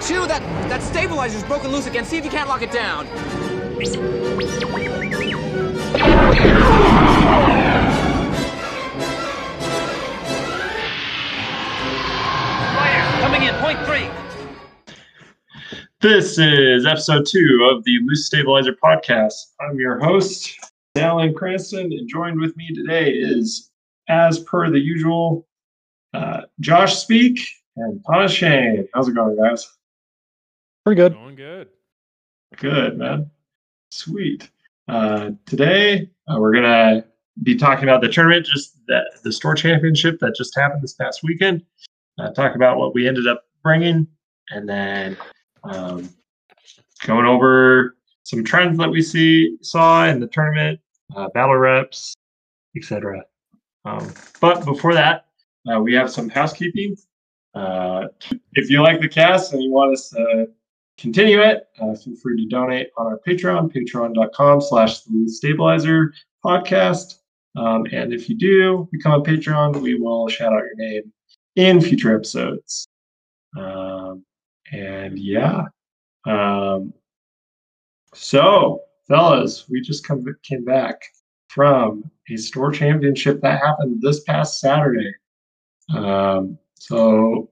two, that that stabilizer's broken loose again. See if you can't lock it down. Fire coming in, point three. This is episode two of the Loose Stabilizer podcast. I'm your host, Dallin Cranston, and joined with me today is, as per the usual, uh, Josh Speak and Thomas Shane. How's it going, guys? Pretty good. Going good. Good, man. Sweet. Uh, today, uh, we're going to be talking about the tournament, just the, the store championship that just happened this past weekend. Uh, talk about what we ended up bringing, and then um, going over some trends that we see saw in the tournament, uh, battle reps, etc. Um, but before that, uh, we have some housekeeping. Uh, if you like the cast and you want us to continue it, uh, feel free to donate on our Patreon, patreon.com slash the stabilizer podcast. Um, and if you do become a Patreon, we will shout out your name in future episodes. Um, and yeah. Um, so, fellas, we just come came back from a store championship that happened this past Saturday. Um, so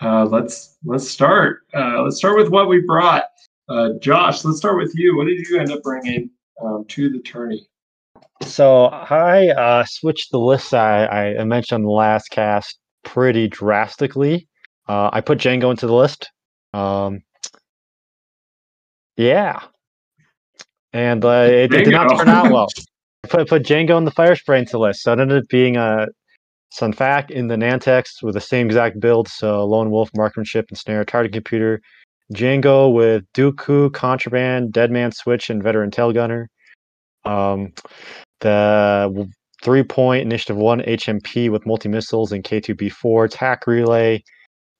uh, let's let's start. Uh, let's start with what we brought. Uh, Josh, let's start with you. What did you end up bringing um, to the tourney? So I uh, switched the list I, I mentioned last cast pretty drastically. Uh, I put Jango into the list. Um, yeah, and uh, it, it did not turn out well. I put, put Jango and the Fire Spray into the list, so it ended up being a Sunfac in the Nantex with the same exact build. So Lone Wolf, Marksmanship, and Snare, Target Computer. Jango with Dooku, Contraband, Deadman Switch, and Veteran Tail Gunner. Um, the three point Initiative 1 HMP with multi missiles and K2B4, TAC Relay,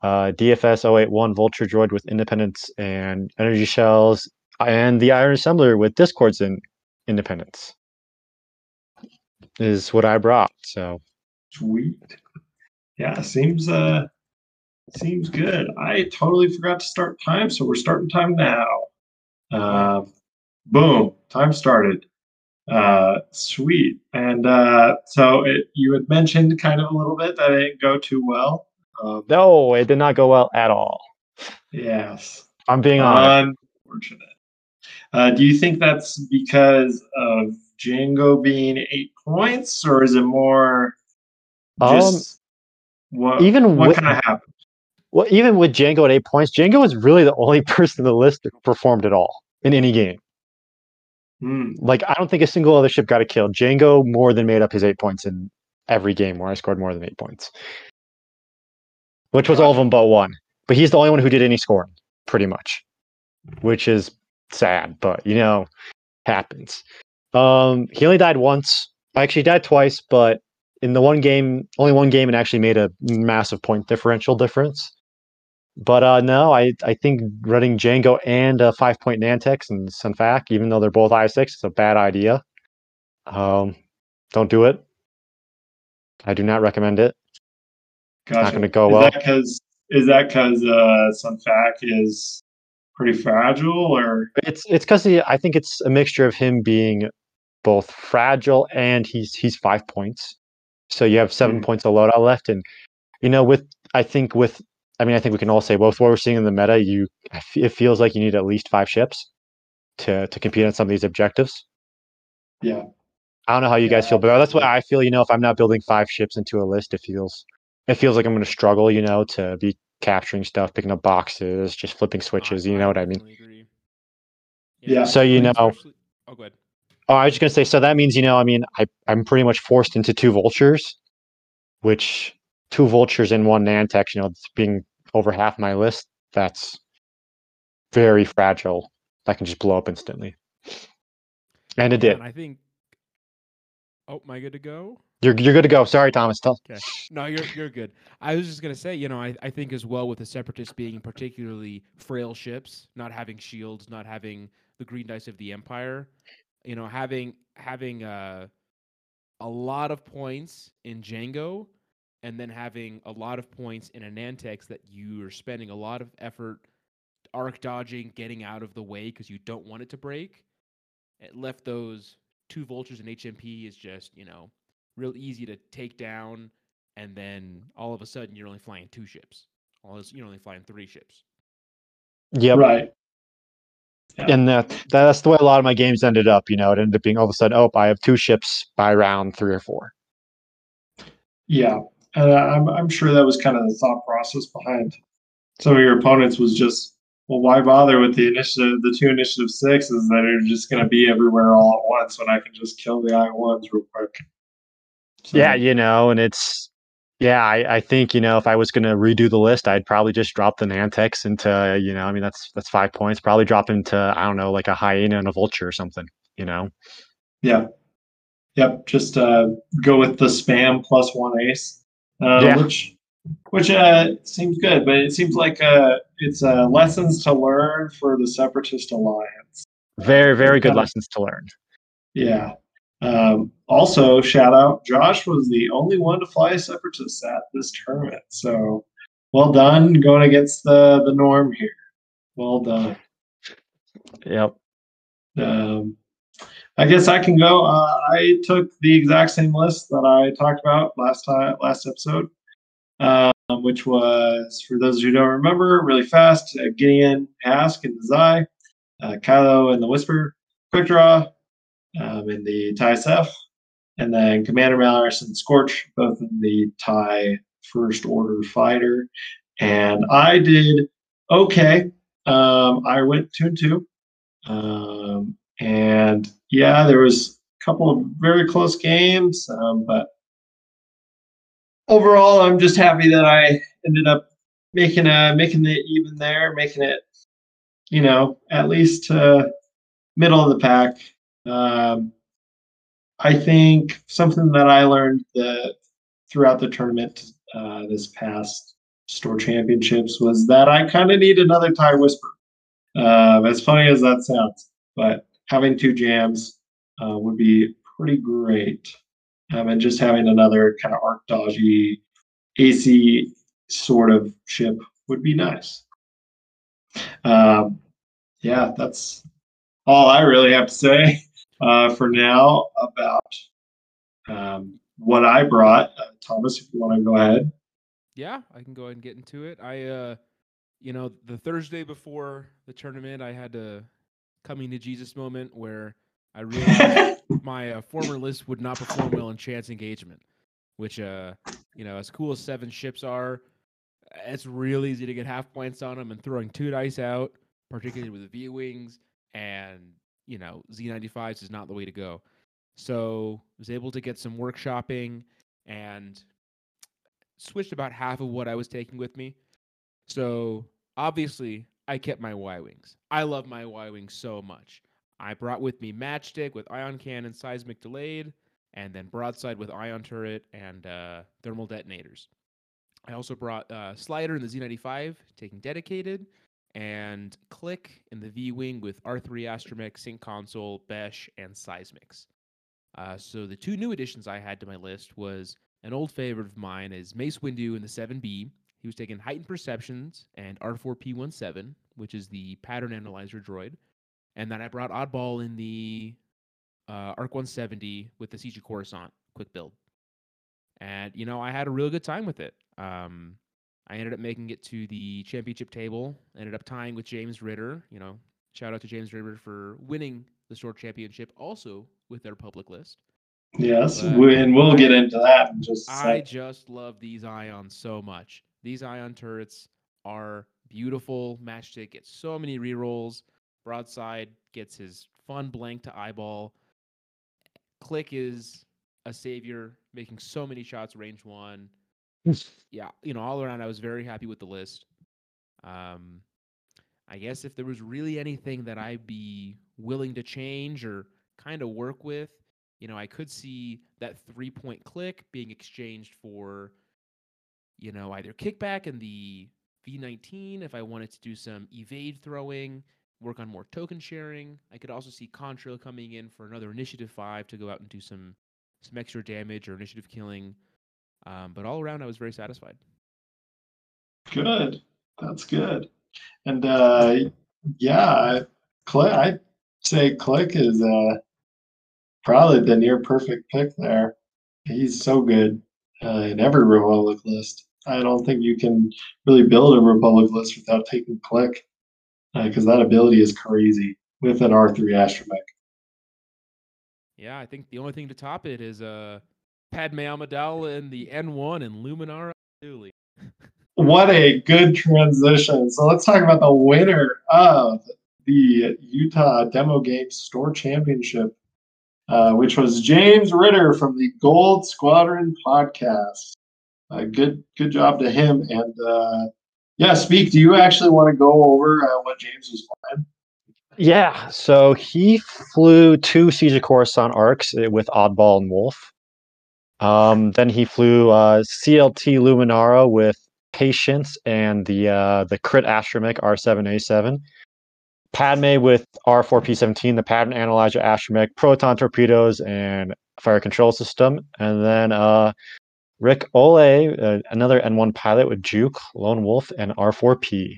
uh, DFS 081 Vulture Droid with Independence and Energy Shells, and the Iron Assembler with Discords and Independence is what I brought. So Sweet. Yeah, seems uh seems good. I totally forgot to start time, so we're starting time now. Uh, boom, time started. Uh, sweet. And uh, so it, you had mentioned kind of a little bit that it didn't go too well. Um, no, it did not go well at all. yes, I'm being honest. unfortunate. Uh, do you think that's because of Jango being eight points, or is it more just what Um, even what with- kind of happened? Well, even with Jango at eight points, Jango was really the only person in the list who performed at all in any game. Hmm. Like, I don't think a single other ship got a kill. Jango more than made up his eight points in every game where I scored more than eight points, which was all of them but one. But he's the only one who did any scoring, pretty much, which is sad, but you know, happens. Um, he only died once. I Actually, died twice, but in the one game, only one game, it actually made a massive point differential difference. But uh, no, I, I think running Jango and a five point Nantex and Sunfac, even though they're both i6, is a bad idea. Um, don't do it. I do not recommend it. Gotcha. not gonna go is well. That cause, is that because uh, Sunfac is pretty fragile, or It's it's because I think it's a mixture of him being both fragile and he's he's five points. So you have 7 Mhm. points of loadout left, and you know with I think with I mean I think we can all say both what we're seeing in the meta, you it feels like you need at least five ships to to compete on some of these objectives. yeah, I don't know how you guys feel, but that's what I feel. You know, if I'm not building five ships into a list, it feels it feels like I'm going to struggle. You know, to be capturing stuff, picking up boxes, just flipping switches. You know what I mean? definitely agree. Yeah. So you know, especially- Oh, go ahead. Oh, I was just gonna say. So that means you know, I mean, I I'm pretty much forced into two vultures, which two vultures in one Nantex. You know, it's being over half my list. That's very fragile. That can just blow up instantly. And it did. And I think. Oh, am I good to go? You're you're good to go. Sorry, Thomas. Tell. Okay. No, you're you're good. I was just gonna say, you know, I, I think as well with the separatists being particularly frail ships, not having shields, not having the green dice of the empire, you know, having having uh, a lot of points in Jango and then having a lot of points in a Nantex that you are spending a lot of effort arc dodging, getting out of the way because you don't want it to break. It left those two vultures in HMP is just, you know, real easy to take down and then all of a sudden you're only flying two ships. All this, you're only flying three ships. Yeah, Right. Yeah. And that that's the way a lot of my games ended up. You know, it ended up being all of a sudden, oh, I have two ships by round three or four. Yeah, and I'm I'm sure that was kind of the thought process behind some of your opponents was just, well, why bother with the initiative, the two initiative sixes that are just going to be everywhere all at once when I can just kill the I ones real quick. So, Yeah, you know, and it's yeah, I, I think, you know, if I was gonna redo the list, I'd probably just drop the Nantex into, you know, I mean that's that's five points. Probably drop into, I don't know, like a hyena and a vulture or something, you know. yeah, yep. Just uh, go with the spam plus one ace, uh, Yeah. which which uh, seems good, but it seems like uh, it's uh, lessons to learn for the Separatist Alliance. Very, very good lessons to learn. Yeah. Um, also, shout out, Josh was the only one to fly separatists at this tournament. So, well done going against the the norm here. Well done. Yep. Um, I guess I can go. Uh, I took the exact same list that I talked about last time, last episode, um, which was for those who don't remember, really fast: uh, Gideon, Hask, and Zay, uh, Kylo, and the Whisper, Quick Draw, um, in the TIE SF, and then Commander Malarus and Scorch, both in the TIE First Order Fighter. And I did okay. Um, I went two and two. Um, and yeah, there was a couple of very close games, um, but overall, I'm just happy that I ended up making a making it even there, making it, you know, at least uh, middle of the pack. Um, I think something that I learned that throughout the tournament uh, this past store championships was that I kind of need another tie whisper. Um, as funny as that sounds, but having two jams uh, would be pretty great. Um, and just having another kind of arc dodgy AC sort of ship would be nice. Um, yeah, that's all I really have to say uh, for now about um, what I brought. Uh, Thomas, if you want to go ahead. Yeah, I can go ahead and get into it. I, uh, you know, the Thursday before the tournament, I had a coming to Jesus moment where I realized my uh, former list would not perform well in chance engagement, which, uh, you know, as cool as seven ships are, it's real easy to get half points on them and throwing two dice out, particularly with the V wings and you know Z95s is not the way to go. So I was able to get some workshopping and switched about half of what I was taking with me. So obviously I kept my Y wings. I love my Y wings so much. I brought with me matchstick with ion cannon, and seismic delayed, and then broadside with ion turret and uh, thermal detonators. I also brought uh, slider in the Z95, taking dedicated, and click in the V wing with R3 Astromech, Sync Console, Besh, and Seismics. Uh, so the two new additions I had to my list was an old favorite of mine is Mace Windu in the 7B. He was taking Heightened Perceptions and R4P17, which is the pattern analyzer droid. And then I brought Oddball in the uh, Arc 170 with the of Coruscant quick build. And, you know, I had a real good time with it. Um, I ended up making it to the championship table, ended up tying with James Ritter. You know, shout out to James Ritter for winning the Sword Championship also with their public list. Yes, we, and we'll I- get into that in just I just love these ions so much. These ion turrets are beautiful. Matchstick gets so many rerolls. Broadside gets his fun blank to eyeball. Click is a savior, making so many shots range one. Yeah, you know, all around, I was very happy with the list. Um, I guess if there was really anything that I'd be willing to change or kind of work with, you know, I could see that three point click being exchanged for, you know, either kickback in the V19 if I wanted to do some evade throwing, work on more token sharing. I could also see Contrail coming in for another initiative five to go out and do some some extra damage or initiative killing. Um, but all around, I was very satisfied. Good. That's good. And uh, yeah, Click, I'd say Click is uh, probably the near perfect pick there. He's so good uh, in every Republic list. I don't think you can really build a Republic list without taking Click because that ability is crazy with an R3 astromech. Yeah, I think the only thing to top it is uh, Padme Amidala in the N1 and Luminara Unduli. what a good transition. So let's talk about the winner of the Utah Demo Games Store Championship, uh, which was James Ritter from the Gold Squadron podcast. Uh, good, good job to him. And uh, yeah, speak. Do you actually want to go over uh, what James was playing? Yeah, so he flew two Siege of Coruscant arcs uh, with Oddball and Wolffe. Um, then he flew uh, CLT Luminara with Patience and the uh, the Crit Astromech R7A7. Padme with R4P17, the Pattern Analyzer Astromech, Proton Torpedoes, and Fire Control System. And then uh, Ric Olié, uh, another N1 pilot with Juke, Lone Wolf, and R4P.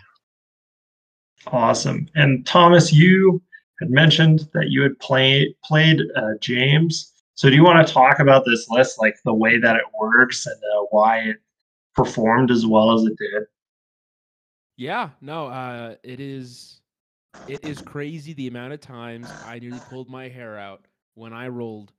Awesome. And Thomas, you had mentioned that you had play, played uh, James. So do you want to talk about this list, like the way that it works and uh, why it performed as well as it did? Yeah, no, uh, it is it is crazy the amount of times I nearly pulled my hair out when I rolled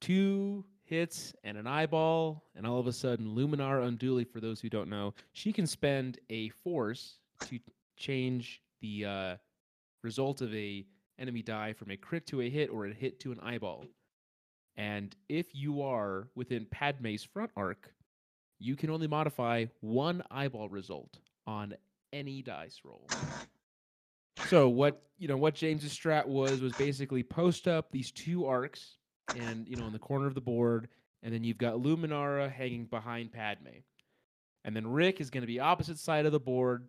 two hits and an eyeball, and all of a sudden, Luminar Unduli. for those who don't know, she can spend a force to change the uh, result of a enemy die from a crit to a hit or a hit to an eyeball. And if you are within Padme's front arc, you can only modify one eyeball result on any dice roll. So what you know what James's strat was was basically post up these two arcs and you know in the corner of the board, and then you've got Luminara hanging behind Padme. And then Rick is going to be opposite side of the board,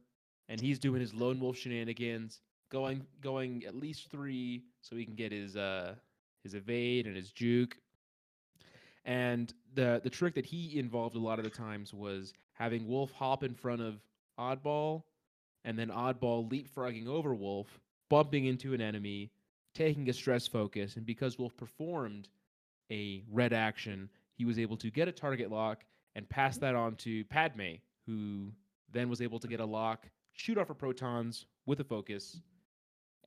and he's doing his lone wolf shenanigans, going going at least three so he can get his uh his evade and his juke. And the the trick that he involved a lot of the times was having Wolffe hop in front of Oddball, and then Oddball leapfrogging over Wolffe, bumping into an enemy, taking a stress focus, and because Wolffe performed a red action, he was able to get a target lock and pass that on to Padme, who then was able to get a lock, shoot off her protons with a focus,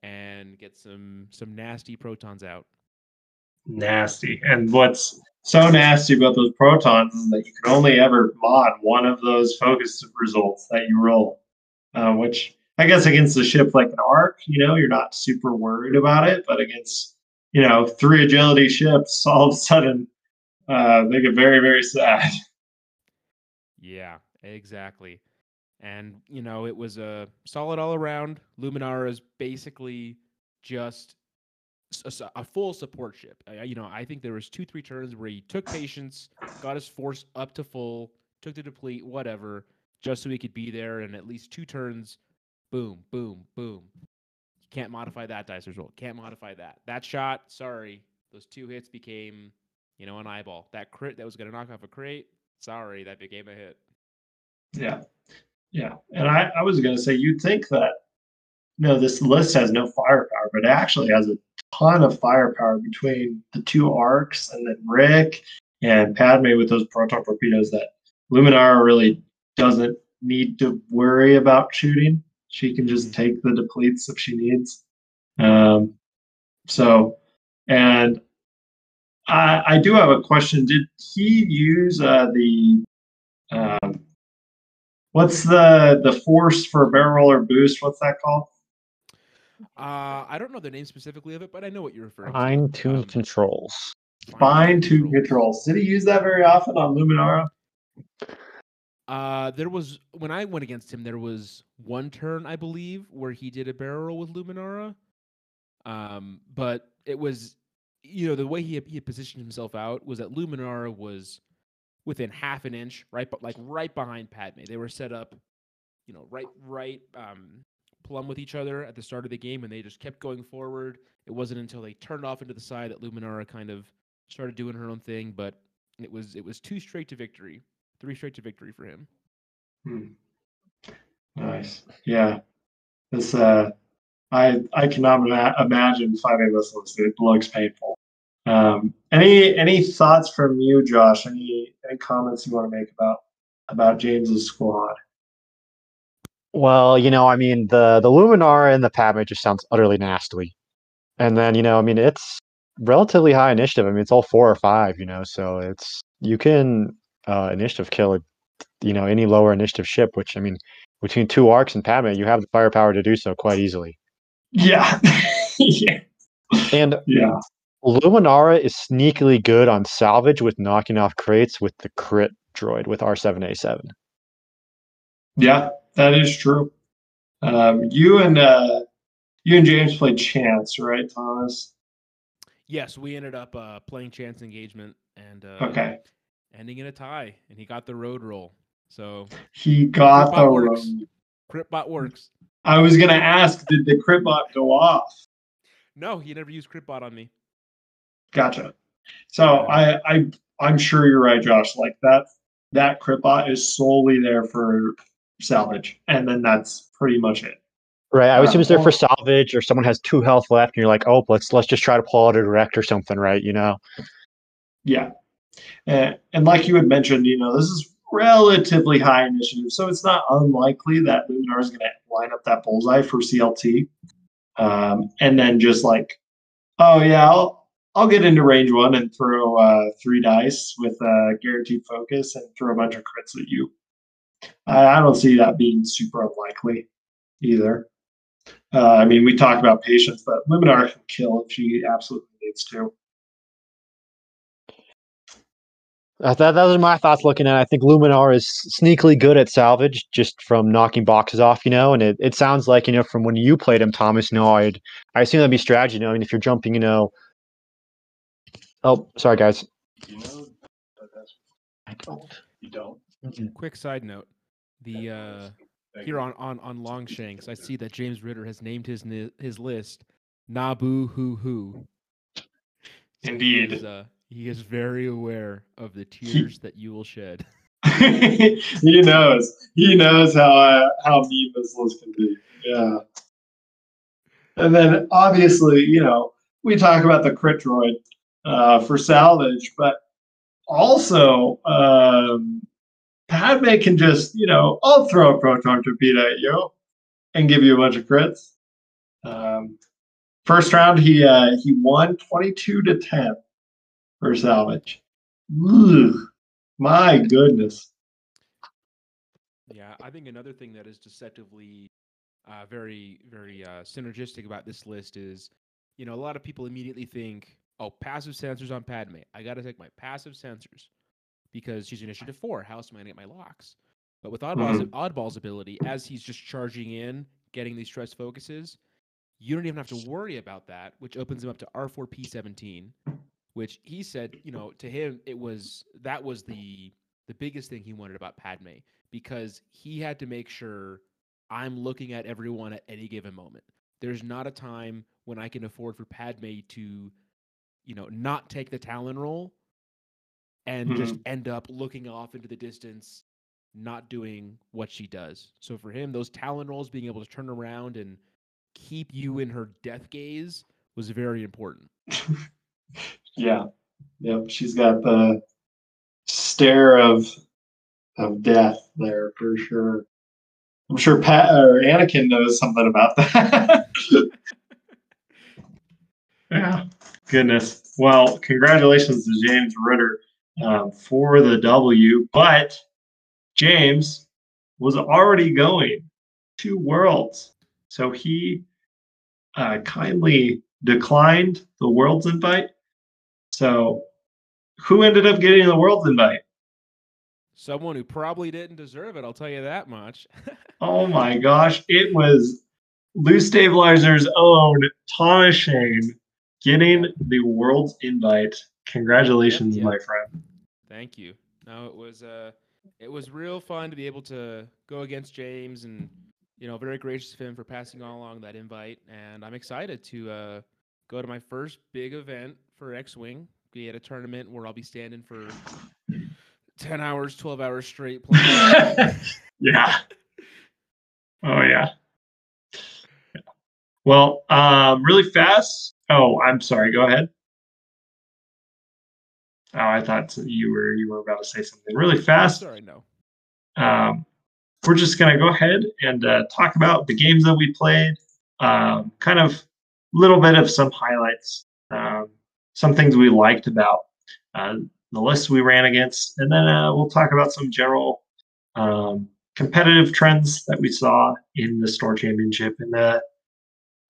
and get some some nasty protons out. Nasty. And what's so nasty about those protons is that you can only ever mod one of those focus results that you roll, uh, which I guess against a ship like an arc, you know, you're not super worried about it, but against you know three agility ships, all of a sudden uh, they get very very sad. Yeah, exactly. And you know, it was a solid all around. Luminara is basically just a, a, full support ship. Uh, you know, I think there was two, three turns where he took patience, got his force up to full, took the deplete, whatever, just so he could be there. And at least two turns, boom, boom, boom. You can't modify that dice result. Can't modify that. That shot, sorry, those two hits became, you know, an eyeball. That crit that was going to knock off a crate, sorry, that became a hit. Yeah. Yeah. And I, I was going to say, you'd think that, you know, this list has no firepower, but it actually has a ton of firepower between the two arcs and then Rick and Padme with those proton torpedoes that Luminara really doesn't need to worry about shooting. She can just take the depletes if she needs. Um, so, and I, I do have a question. Did he use uh, the um, what's the the force for barrel or boost? What's that called? Uh, I don't know the name specifically of it, but I know what you're referring Fine to. tune Um, controls. Fine tune controls. Did he use that very often on Luminara? Uh, there was when I went against him, there was one turn I believe where he did a barrel roll with Luminara. Um, but it was, you know, the way he had, he had positioned himself out was that Luminara was within half an inch, right, but like right behind Padme. They were set up, you know, right, right, um, plumb with each other at the start of the game, and they just kept going forward. It wasn't until they turned off into the side that Luminara kind of started doing her own thing, but it was it was two straight to victory three straight to victory for him. Hmm. Nice. Yeah. This uh I I cannot ima- imagine finding this list. It looks painful. Um any any thoughts from you, Josh? Any any comments you want to make about about James's squad? Well, you know, I mean, the the Luminara and the Padme just sounds utterly nasty. And then, you know, I mean, it's relatively high initiative. I mean, it's all four or five, you know, so it's you can uh, initiative kill, you know, any lower initiative ship. Which I mean, between two arcs and Padme, you have the firepower to do so quite easily. Yeah. yeah. And Yeah. Luminara is sneakily good on salvage with knocking off crates with the crit droid with R7A7. Yeah, that is true. Um, you and uh, you and James played Chance, right, Thomas? Yes, we ended up uh, playing chance engagement and uh, Okay. ending in a tie, and he got the road roll. So He got the works. road. Critbot works. I was gonna ask, did the Critbot go off? No, he never used Critbot on me. Gotcha. So I, I I'm sure you're right, Josh. Like that that Critbot is solely there for salvage, and then that's pretty much it. Right. I would Uh, assume it's there for salvage or someone has two health left and you're like, oh, let's let's just try to pull out a direct or something, right? You know? Yeah. And, and like you had mentioned, you know, this is relatively high initiative, so it's not unlikely that Luminar is going to line up that bullseye for CLT. Um, and then just like, oh, yeah, I'll, I'll get into range one and throw uh, three dice with uh, guaranteed focus and throw a bunch of crits at you. I, I don't see that being super unlikely either. Uh, I mean, we talk about patience, but Luminar can kill if she absolutely needs to. Uh, that, those are my thoughts looking at it. I think Luminar is sneakily good at salvage just from knocking boxes off, you know, and it, it sounds like, you know, from when you played him, Thomas, you know, I'd, I assume that'd be strategy, you know, I mean, if you're jumping, you know, oh, sorry, guys. You know, but that's I don't. you don't. Quick side note: the uh, here on on on Longshanks, I see that James Ritter has named his his list Naboo Hoo Hoo. So he Indeed. is, uh, he is very aware of the tears that you will shed. he knows. He knows how uh, how mean this list can be. Yeah. And then obviously, you know, we talk about the crit droid uh, for salvage, but also um, Padme can just, you know, I'll throw a proton torpedo at you and give you a bunch of crits. Um, first round, he uh, he won twenty two to ten for salvage. My goodness. Yeah, I think another thing that is deceptively uh, very, very uh, synergistic about this list is, you know, a lot of people immediately think, oh, passive sensors on Padme. I got to take my passive sensors because she's initiative four. How else am I going to get my locks? But with Oddball's, mm-hmm. Oddball's ability, as he's just charging in, getting these stress focuses, you don't even have to worry about that, which opens him up to R4P17, which he said, you know, to him, it was that was the the biggest thing he wanted about Padme because he had to make sure I'm looking at everyone at any given moment. There's not a time when I can afford for Padme to, you know, not take the Talon roll and mm-hmm. just end up looking off into the distance, not doing what she does. So for him, those Talon rolls being able to turn around and keep you in her death gaze was very important. Yeah. Yep. She's got the stare of of death there for sure. I'm sure Pat or Anakin knows something about that. yeah. Goodness. Well, congratulations to James Ritter um, for the W, but James was already going to Worlds, so he uh, kindly declined the Worlds invite. So, who ended up getting the Worlds invite? Someone who probably didn't deserve it, I'll tell you that much. Oh my gosh, it was Loose Stabilizer's own Thomas Shane getting the Worlds invite. Congratulations, Yep, yep. my friend. Thank you. No, it was uh it was real fun to be able to go against James and you know, very gracious of him for passing on along that invite. And I'm excited to uh go to my first big event for X Wing. Be at a tournament where I'll be standing for ten hours, twelve hours straight playing. yeah. Oh yeah. Yeah. Well, um, really fast. Oh, I'm sorry. Go ahead. Oh, I thought you were you were about to say something really fast. Sorry, no. Um, we're just gonna go ahead and uh, talk about the games that we played. Um, kind of a little bit of some highlights, um, some things we liked about uh, the list we ran against, and then uh, we'll talk about some general um, competitive trends that we saw in the store championship and uh,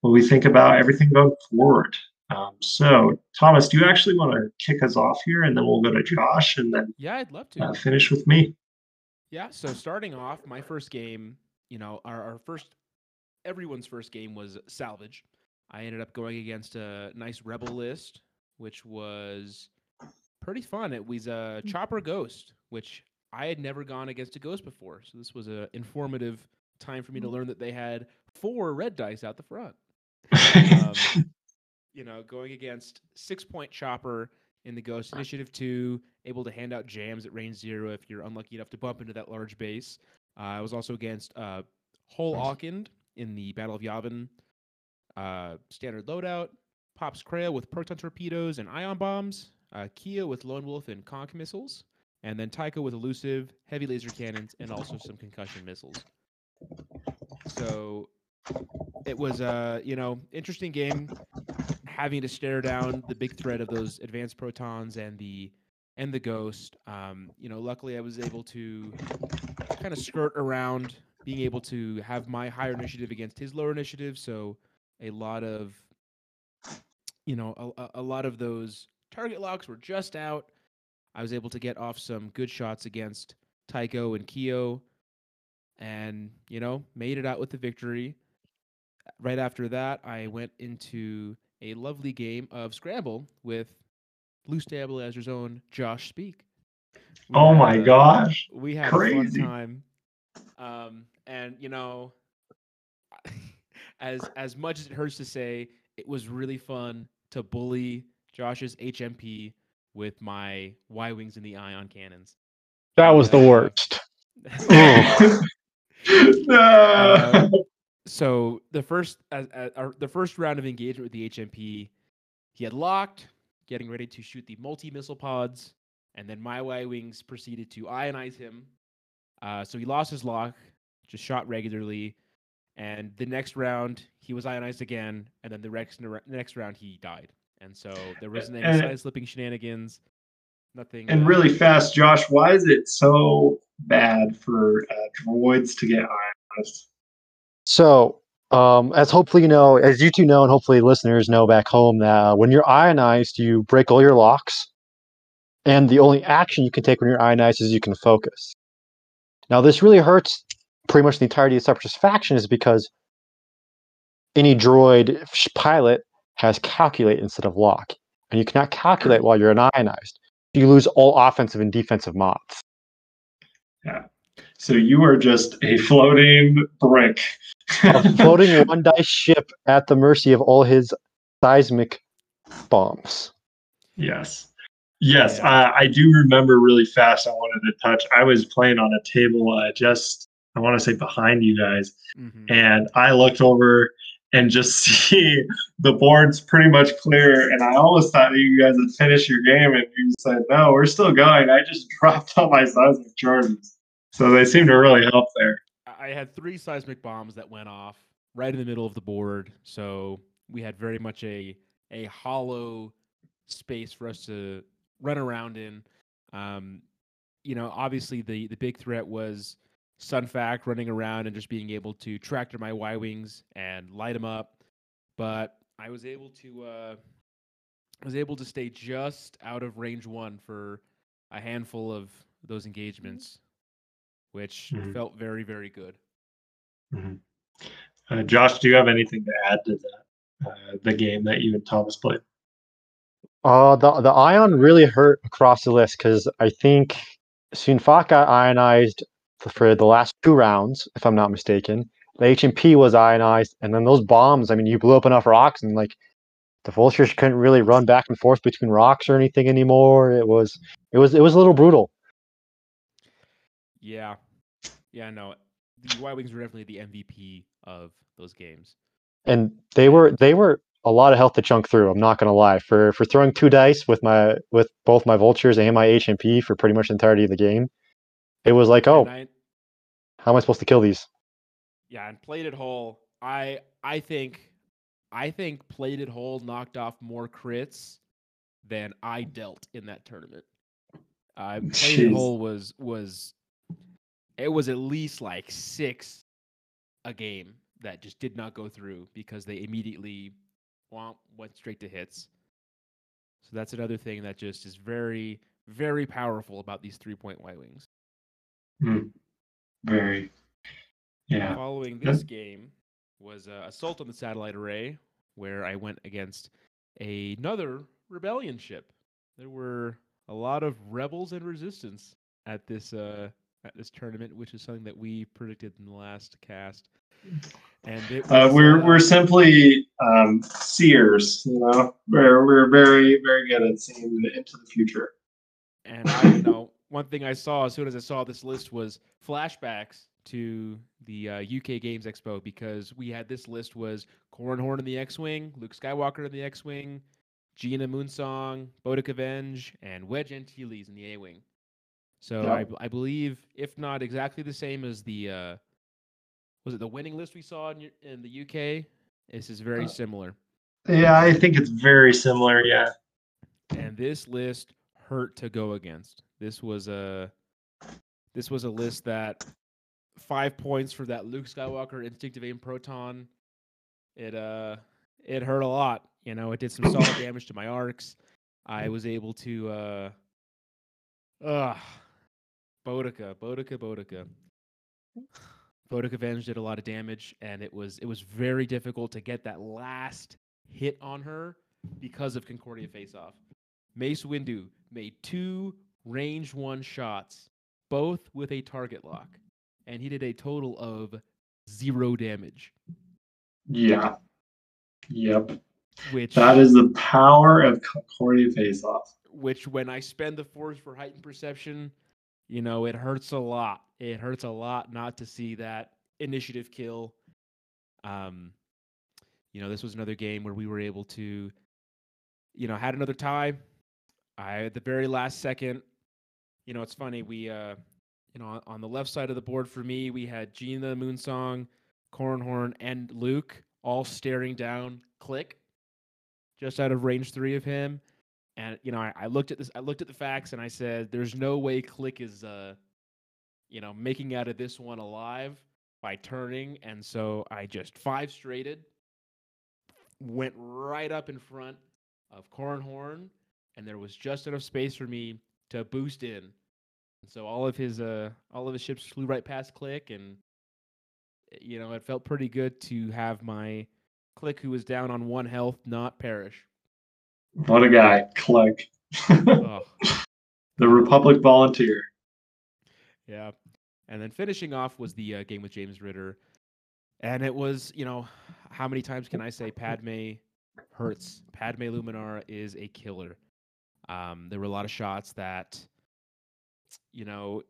what we think about everything going forward. Um, so, Thomas, do you actually want to kick us off here, and then we'll go to Josh, and then Yeah, I'd love to. uh, finish with me? Yeah, so starting off, my first game, you know, our, our first, everyone's first game was Salvage. I ended up going against a nice Rebel list, which was pretty fun. It was a Chopper Ghost, which I had never gone against a Ghost before. So this was a informative time for me to learn that they had four red dice out the front. Um, you know, going against six point chopper in the Ghost Initiative 2, able to hand out jams at range zero if you're unlucky enough to bump into that large base. Uh, I was also against uh, Hol Okand in the Battle of Yavin uh, standard loadout, Pops Krail with proton torpedoes and ion bombs, uh, Keo with Lone Wolf and conch missiles, and then Tycho with elusive, heavy laser cannons, and also some concussion missiles. So it was a you know interesting game having to stare down the big threat of those advanced protons and the and the ghost. Um, you know luckily i was able to kind of skirt around being able to have my higher initiative against his lower initiative. So a lot of you know a- a, lot of those target locks were just out. I was able to get off some good shots against tycho and keo and you know made it out with the victory. Right after that, I went into a lovely game of Scramble with Loose Stabilizer's own Josh Speak. We oh my a- gosh. We had Crazy. a fun time. Um, and you know, as as much as it hurts to say, it was really fun to bully Josh's HMP with my Y wings and the ion cannons. That was the worst. no. So the first as, as, our, the first round of engagement with the HMP, he had locked, getting ready to shoot the multi missile pods, and then my Y wings proceeded to ionize him. Uh, so he lost his lock, just shot regularly, and the next round he was ionized again, and then the next next round he died. And so there wasn't any side slipping shenanigans, nothing. and uh, really fast, Josh, why is it so bad for uh, droids to get ionized? So, um, as hopefully you know, as you two know, and hopefully listeners know back home, that uh, when you're ionized, you break all your locks, and the only action you can take when you're ionized is you can focus. Now, this really hurts pretty much the entirety of the Separatist faction, is because any droid pilot has calculate instead of lock, and you cannot calculate while you're ionized. You lose all offensive and defensive mods. So you are just a floating brick. a floating one dice ship at the mercy of all his seismic bombs. Yes. Yes, uh, I do remember really fast. I wanted to touch. I was playing on a table uh, just, I want to say behind you guys, mhm. and I looked over and just see the board's pretty much clear. And I almost thought you guys had finished your game, and you said, "No, we're still going." I just dropped all my seismic charges, so they seem to really help there. I I had three seismic bombs that went off right in the middle of the board, so we had very much a a hollow space for us to run around in. Um, you know, obviously the the big threat was Sunfac running around and just being able to tractor my Y wings and light them up, but I was able to uh, I was able to stay just out of range one for a handful of those engagements, which Mhm. felt very very good. Uh, Josh, do you have anything to add to that? Uh, the game that you and Thomas played. Uh, the the ion really hurt across the list because I think Sunfac got ionized for, for the last two rounds, if I'm not mistaken. The HMP was ionized, and then those bombs. I mean, you blew up enough rocks, and like the vultures couldn't really run back and forth between rocks or anything anymore. It was it was it was a little brutal. Yeah, yeah, no, the Y Wings were definitely the MVP of those games. and they were they were a lot of health to chunk through. I'm not gonna lie. For for throwing two dice with my with both my vultures and my HMP for pretty much the entirety of the game, it was like, oh, I, how am I supposed to kill these? yeah, and plated hole. I I think I think plated hole knocked off more crits than I dealt in that tournament. Uh, plated Jeez. hole was was it was at least like six a game that just did not go through because they immediately womp, went straight to hits. So that's another thing that just is very very powerful about these three point Y wings. Very. Yeah. Following this game was uh, Assault on the Satellite Array, where I went against another rebellion ship. There were a lot of rebels and resistance at this uh, at this tournament, which is something that we predicted in the last cast. And it Uh, we're uh, we're simply um, seers, you know. We're we're very very good at seeing into the future. And I, you know, one thing I saw as soon as I saw this list was flashbacks to the uh, UK Games Expo because we had this list was Corran Horn in the X-wing, Luke Skywalker in the X-wing, Gina Moonsong, Bodica Venj, and Wedge Antilles in the A-wing. So I, Yep. b- I believe, if not exactly the same as the uh, was it the winning list we saw in, in the UK? This is very Uh, similar. Yeah, I think it's very similar. Yeah. and this list hurt to go against. This was a this was a list that five points for that Luke Skywalker instinctive aim proton. It uh it hurt a lot. You know, it did some solid damage to my arcs. I was able to uh uh Bodica, Bodica, Bodica. Bodica Venj did a lot of damage and it was it was very difficult to get that last hit on her because of Concordia face off. Mace Windu made two range one shots, both with a target lock, and he did a total of zero damage. Yeah. Yep. Which That is the power of Concordia face off. which when I spend the force for heightened perception, you know, it hurts a lot. It hurts a lot not to see that initiative kill. Um, you know, this was another game where we were able to, you know, had another tie. I at the very last second, you know, it's funny. We, uh, you know, on, the left side of the board for me, we had Gina, Moonsong, Corran Horn, and Luke all staring down Click, just out of range three of him. And you know, I, I looked at this. I looked at the facts, and I said, "There's no way Click is, uh, you know, making out of this one alive by turning." And so I just five straighted, went right up in front of Corran Horn, and there was just enough space for me to boost in. And so all of his, uh, all of his ships flew right past Click, and eh, you know, it felt pretty good to have my Click, who was down on one health, not perish. What a guy, Click. oh. the Republic volunteer. Yeah. And then finishing off was the uh, game with James Ritter. And it was, you know, how many times can I say Padme hurts? Padme Luminara is a killer. Um, there were a lot of shots that, you know,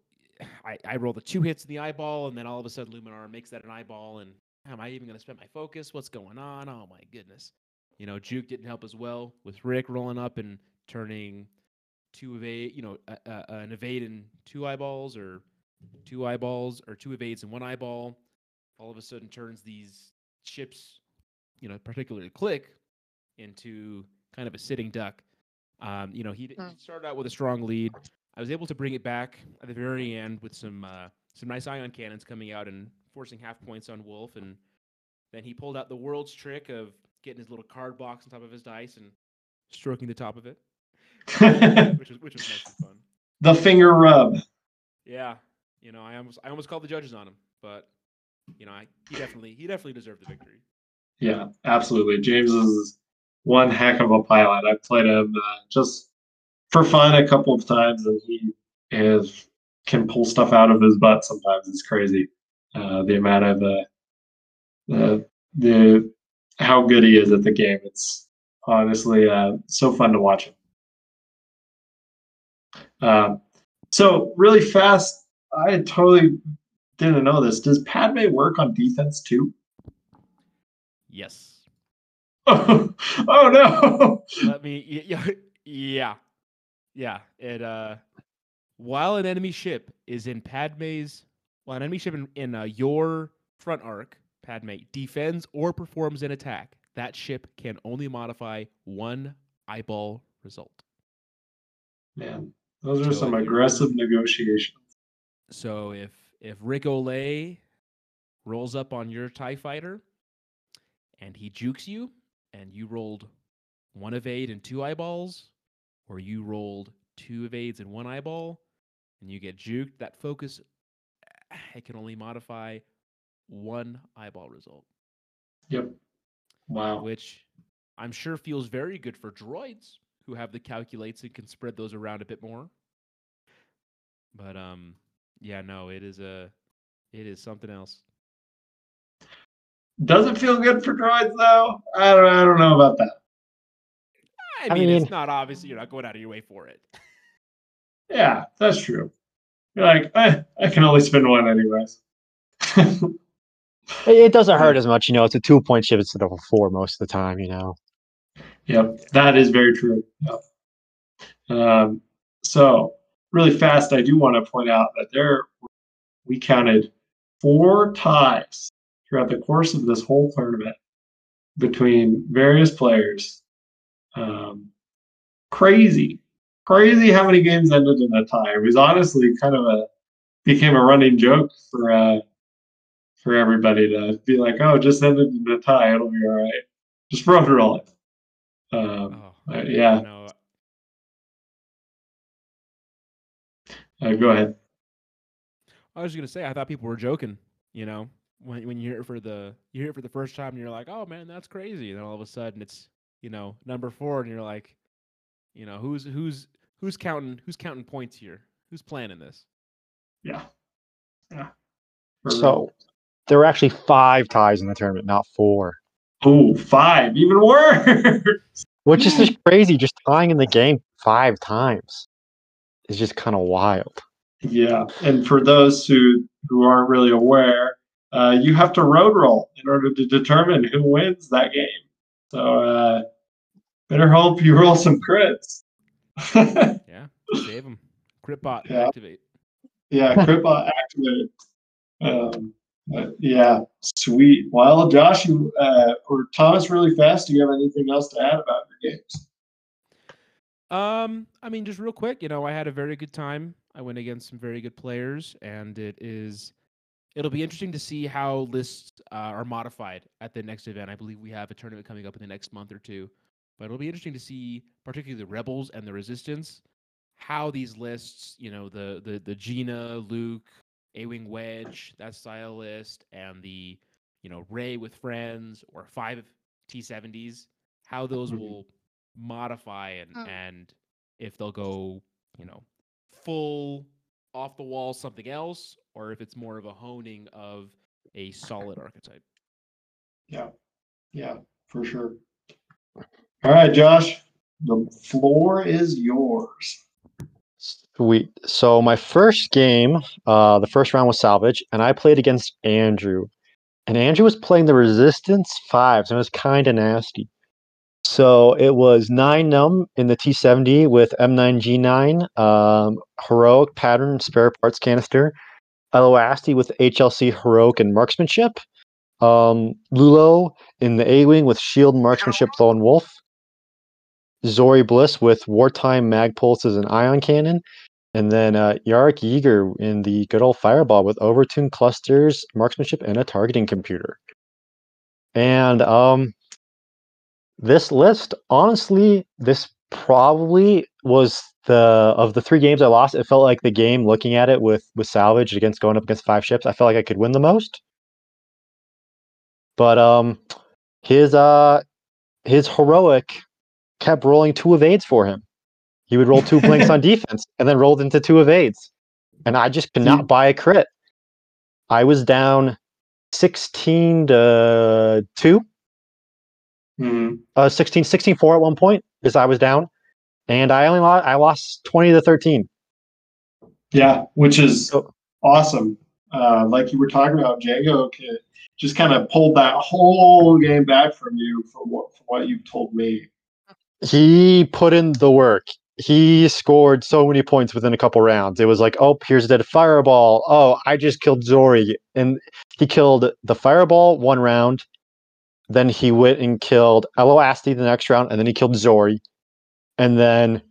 I, I rolled the two hits in the eyeball, and then all of a sudden Luminara makes that an eyeball. And am I even going to spend my focus? What's going on? Oh, my goodness. You know, Juke didn't help as well with Rick rolling up and turning two evade, you know, uh, uh, an evade in two eyeballs or two eyeballs or two evades in one eyeball. All of a sudden turns these ships, you know, particularly Click, into kind of a sitting duck. Um, you know, he, Hmm. started out with a strong lead. I was able to bring it back at the very end with some uh, some nice ion cannons coming out and forcing half points on Wolffe, and then he pulled out the world's trick of getting his little card box on top of his dice and stroking the top of it, which was which was nice and fun. the finger rub. Yeah, you know, I almost I almost called the judges on him, but you know, I, he definitely he definitely deserved the victory. Yeah, absolutely. James is one heck of a pilot. I've played him uh, just for fun a couple of times, and he is can pull stuff out of his butt. Sometimes it's crazy. Uh, the amount of uh, the the how good he is at the game. It's honestly uh, so fun to watch him. Um, so really fast, I totally didn't know this. Does Padme work on defense too? Yes. Oh, oh no! Let me. Yeah. Yeah. It uh, while an enemy ship is in Padme's, while an enemy ship in, in uh, your front arc, Padme defends or performs an attack, that ship can only modify one eyeball result. Man, those are So some aggressive negotiations. So if if Ric Olié rolls up on your Tie Fighter and he jukes you, and you rolled one evade and two eyeballs, or you rolled two evades and one eyeball, and you get juked, that focus eh, it can only modify one eyeball result, Yep. Wow. which I'm sure feels very good for droids who have the calculates and can spread those around a bit more. But um, yeah, no, it is a, it is something else. Does it feel good for droids though? I don't. I don't know about that. I I mean, mean- it's not obviously you're not going out of your way for it. Yeah, that's true. You're like, eh, I can only spend one anyways. It, it doesn't hurt as much, you know. It's a two point ship instead of a four most of the time, you know. Yep, that is very true. Yep. Um, so, really fast, I do want to point out that there we counted four ties throughout the course of this whole tournament between various players. Um, crazy, crazy how many games ended in a tie. It was honestly kind of a became a running joke for uh, for everybody to be like, "Oh, just ended in a tie. It'll be all right. Just roll roll it." Um, Oh, uh, yeah. No, Uh, go ahead. I was just gonna say I thought people were joking. You know, when when you hear it for the you hear it for the first time, and you're like, oh man, that's crazy. And then all of a sudden, it's you know number four, and you're like, you know, who's who's who's counting who's counting points here? Who's planning this? Yeah. Yeah. For So there were actually five ties in the tournament, not four. real. Ooh, five, even worse. Which is just crazy. Just tying in the game five times is just kind of wild. yeah. And for those who who aren't really aware, uh, you have to road roll in order to determine who wins that game. So uh, better hope you roll some crits. Yeah, save them. Critbot Yeah. activate. yeah, Critbot activated. Um, yeah, sweet. Well, Josh, you, uh, or Thomas, really fast. Do you have anything else to add about your games? Um, I mean, just real quick, you know, I had a very good time. I went against some very good players, and it is, it'll be interesting to see how lists uh, are modified at the next event. I believe we have a tournament coming up in the next month or two, but it'll be interesting to see, particularly the rebels and the resistance, how these lists, you know, the the the Gina, Luke, A-wing Wedge, that style list, and the, you know, Rey with friends or five T70s, how those Mhm. will modify and Mm. and if they'll go, you know, full off the wall something else, or if it's more of a honing of a solid archetype. Yeah, yeah, for sure. All right, Josh, the floor is yours. Sweet. So my first game, uh, the first round was salvage, and I played against Andrew. And Andrew was playing the Resistance Fives, and it was kind of nasty. So it was Nien Nunb in the T70 with M9G9, um, heroic pattern spare parts canister, Elo Asty with HLC heroic and marksmanship, um, Lulo in the A wing with shield marksmanship lone wolf, Zori Bliss with wartime mag pulses and ion cannon, and then uh, Jarek Yeager in the good old fireball with overtune clusters, marksmanship, and a targeting computer. And um, this list, honestly, this probably was the of the three games I lost. It felt like the game looking at it with with salvage against going up against five ships. I felt like I could win the most. But um, his uh, his heroic kept rolling two evades for him. He would roll two blinks on defense and then rolled into two evades. And I just could not buy a crit. I was down 16 to 2, Mhm. uh, 16, 16 4 at one point because I was down. And I only lost, I lost 20 to 13. Yeah, which is So- awesome. Uh, like you were talking about, Jango just kind of pulled that whole game back from you for what, for what you've told me. He put in the work. He scored so many points within a couple rounds. It was like, oh, here's a dead fireball. Oh, I just killed Zori. And he killed the fireball one round. Then he went and killed Elo Asty the next round. And then he killed Zori. And then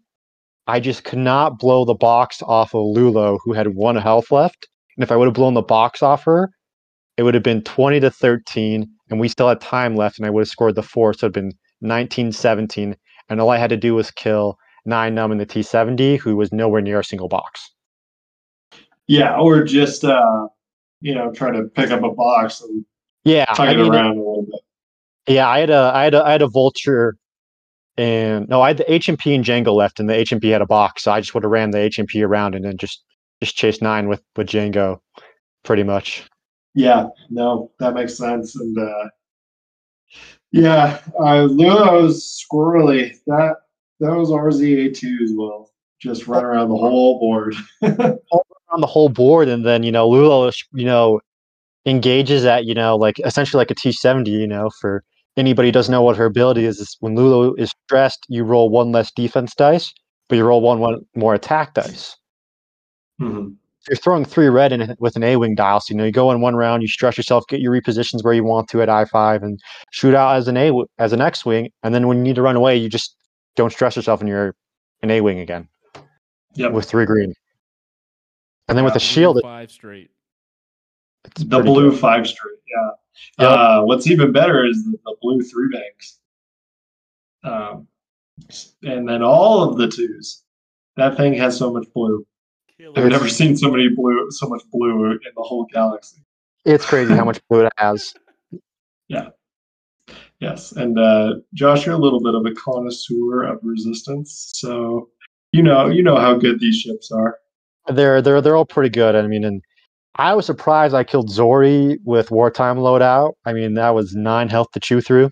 I just could not blow the box off of Lulo, who had one health left. And if I would have blown the box off her, it would have been 20 to 13. And we still had time left. And I would have scored the four. So it would have been 19 17. And all I had to do was kill Nien Nunb in the T70, who was nowhere near a single box. Yeah, or just uh, you know try to pick up a box and Yeah, tug I it mean, around a little bit. yeah, I had a, I had a, I had a vulture, and no, I had the HMP and Jango left, and the HMP had a box, so I just would have ran the HMP around and then just just chased nine with with Jango, pretty much. Yeah, no, that makes sense. And uh, yeah, uh, Lulo's squirrely. That that was RZA2 as well. Just run around the whole board. on the whole board, and then you know Lulo, you know, engages at you know like essentially like a T seventy. You know, for anybody who doesn't know what her ability is, is when Lulo is stressed, you roll one less defense dice, but you roll one one more attack dice. Mhm. You're throwing three red in with an A wing dial, so you know you go in one round, you stress yourself, get your repositions where you want to at I five, and shoot out as an A as an X wing, and then when you need to run away, you just don't stress yourself and you're an A wing again Yep. with three green. And then with Yeah, the shield, it- five straight. it's The blue good. five straight. Yeah. Yep. Uh, what's even better is the, the blue three banks. Um, and then all of the twos. That thing has so much blue. I've never seen so many blue, so much blue in the whole galaxy. It's crazy how much blue it has. Yes, and uh, Josh, you're a little bit of a connoisseur of resistance, so you know you know how good these ships are. They're they're they're all pretty good. I mean, and I was surprised I killed Zori with wartime loadout. I mean, that was nine health to chew through.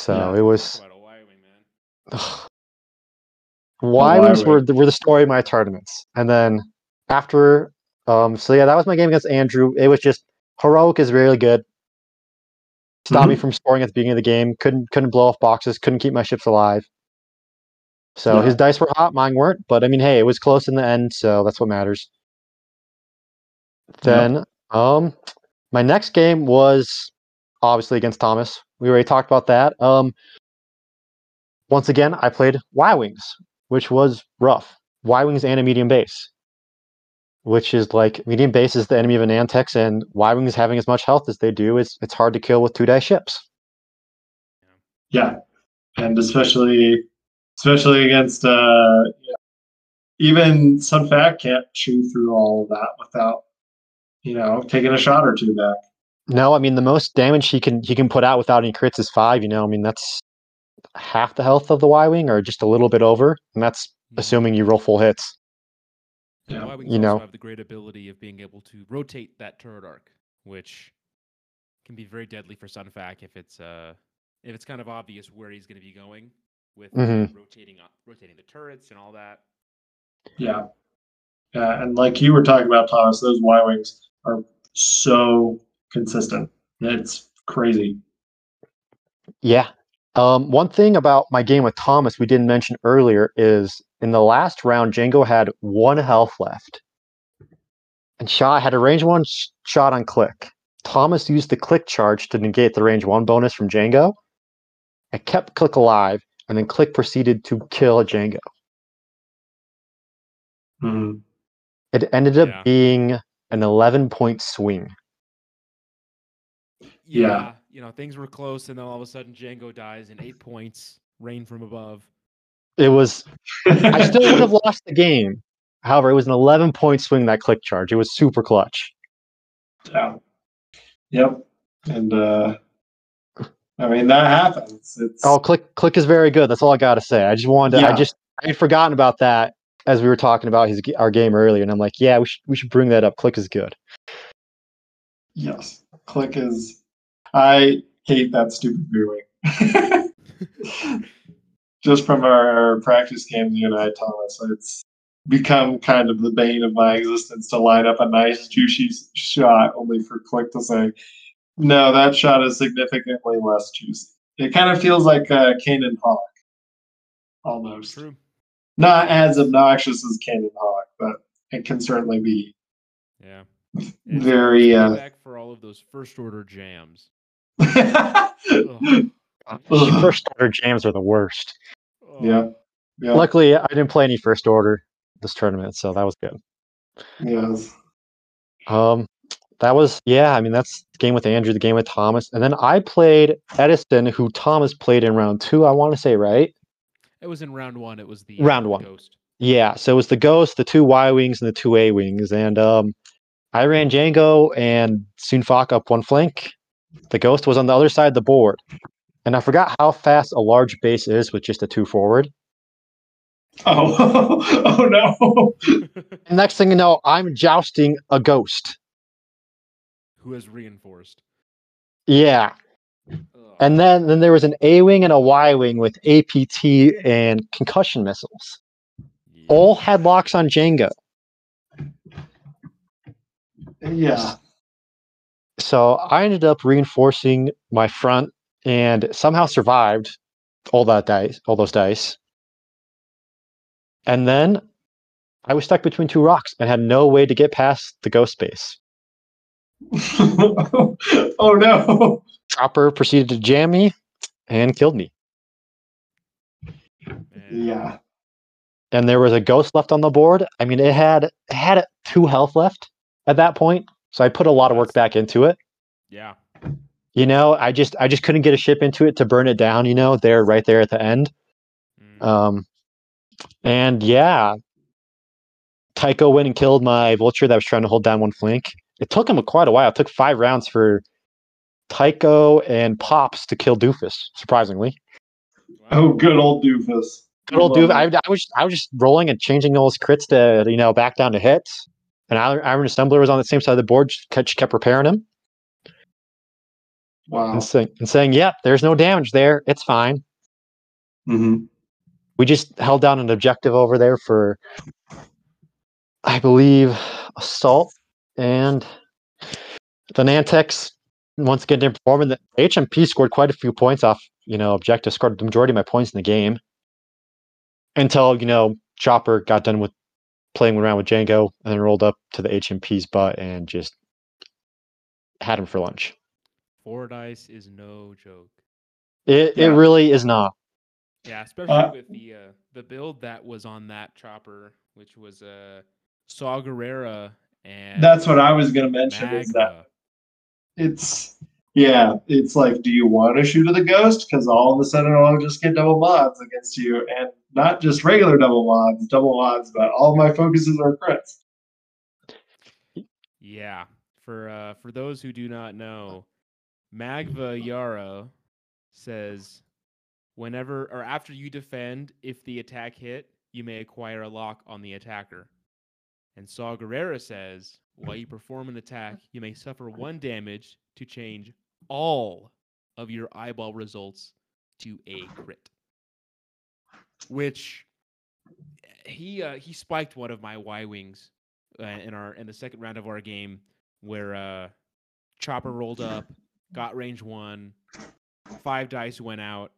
So Yeah. it was. Quite a Y-wing, man. Were the, were the story of my tournaments, and then after, um, so yeah, that was my game against Andrew. It was just heroic is really good. Stopped me from scoring at the beginning of the game. Couldn't couldn't blow off boxes. Couldn't keep my ships alive. So Yeah. his dice were hot, mine weren't. But I mean, hey, it was close in the end, so that's what matters. Then, um, my next game was obviously against Thomas. We already talked about that. Um, once again, I played Y Wings, which was rough. Y Wings and a medium base, which is like medium base is the enemy of a Nantex, and Y Wing is having as much health as they do is it's hard to kill with two dice ships. Yeah, and especially especially against uh, yeah, even Sunfac can't chew through all of that without you know taking a shot or two back. No, I mean the most damage he can he can put out without any crits is five. You know, I mean that's half the health of the Y Wing, or just a little bit over, and that's Mhm. assuming you roll full hits. And Yeah. Y-wings You also know. have the great ability of being able to rotate that turret arc, which can be very deadly for Sunfac if it's uh if it's kind of obvious where he's going to be going with uh, Mhm. rotating up, rotating the turrets and all that. Yeah, yeah, and like you were talking about, Thomas, those Y wings are so consistent. It's crazy. Yeah. Um, one thing about my game with Thomas we didn't mention earlier is in the last round, Jango had one health left, and shot had a range one sh- shot on click. Thomas used the click charge to negate the range one bonus from Jango. and kept click alive, and then click proceeded to kill Jango. Mhm. It ended up Yeah. being an 11 point swing. Yeah. You know things were close, and then all of a sudden Jango dies and eight points, rain from above. It was I still would have lost the game. However, it was an 11 point swing that click charge. It was super clutch. Yeah. Yep. And uh I mean that happens. It's Oh, click click is very good. That's all I got to say. I just wanted to, I just I had forgotten about that as we were talking about his our game earlier and I'm like, yeah, we should we should bring that up. Click is good. yes. Click is I hate that stupid V-wing. Just from our, our practice games, you and I, Thomas, it's become kind of the bane of my existence to line up a nice juicy shot only for Click to say, no, that shot is significantly less juicy. It kind of feels like uh, Cannon Hawk, almost. True. Not as obnoxious as Cannon Hawk, but it can certainly be Yeah. very. Uh, back for all of those first order jams. Ugh. First order jams are the worst. Yeah, yeah, Luckily, I didn't play any first order this tournament, so that was good. yes. Um, that was yeah. I mean, that's the game with Andrew, the game with Thomas, and then I played Edison, who Thomas played in round two. I want to say right. It was in round one. It was the Round uh, one. Ghost. Yeah, so it was the Ghost, the two Y wings, and the two A wings, and um, I ran Jango and Soon Sunfac up one flank. The Ghost was on the other side of the board, and I forgot how fast a large base is with just a two forward. Oh, oh no. And next thing you know, I'm jousting a Ghost. Who has reinforced? Yeah, Ugh. and then then there was an A wing and a Y wing with APT and concussion missiles. Yeah. All had locks on Jango. yeah. So I ended up reinforcing my front and somehow survived all that dice, all those dice. And then I was stuck between two rocks and had no way to get past the ghost base. oh no. Chopper proceeded to jam me and killed me. Yeah. And there was a ghost left on the board. I mean, it had it had two health left at that point, so I put a lot of work back into it. Yeah. You know, I just I just couldn't get a ship into it to burn it down. You know, there right there at the end. Mm. Um, and yeah, Tycho went and killed my vulture that was trying to hold down one flank. It took him quite a while. It took five rounds for Tycho and Pops to kill Doofus. Surprisingly, Oh, good old doofus. good old Doofus. I. I was I was just rolling and changing those crits to you know back down to hits. And Iron Iron Assembler was on the same side of the board. Just kept, kept repairing him Wow. and saying and saying, "Yep, there's no damage there. It's fine." hmm we just held down an objective over there for I believe assault and the Nantex once again didn't perform and the HMP scored quite a few points off, you know, objective scored the majority of my points in the game. Until, you know, Chopper got done with playing around with Jango and then rolled up to the HMP's butt and just had him for lunch. Four dice is no joke. It Yeah. it really is not. Yeah, especially Uh, with the uh, the build that was on that chopper, which was uh, Saw Gerrera and That's what I was going to mention is that it's, yeah, it's like, do you want to shoot at the ghost? Because all of a sudden I'll just get double mods against you. And not just regular double mods, double mods, but all my focuses are crits. Yeah, for uh, for those who do not know, Magva Yara says whenever or after you defend, if the attack hit, you may acquire a lock on the attacker. And Saw Gerrera says, while you perform an attack, you may suffer one damage to change all of your eyeball results to a crit. Which he uh, he spiked one of my Y wings uh, in our in the second round of our game where uh, Chopper rolled up, got range one, five dice went out.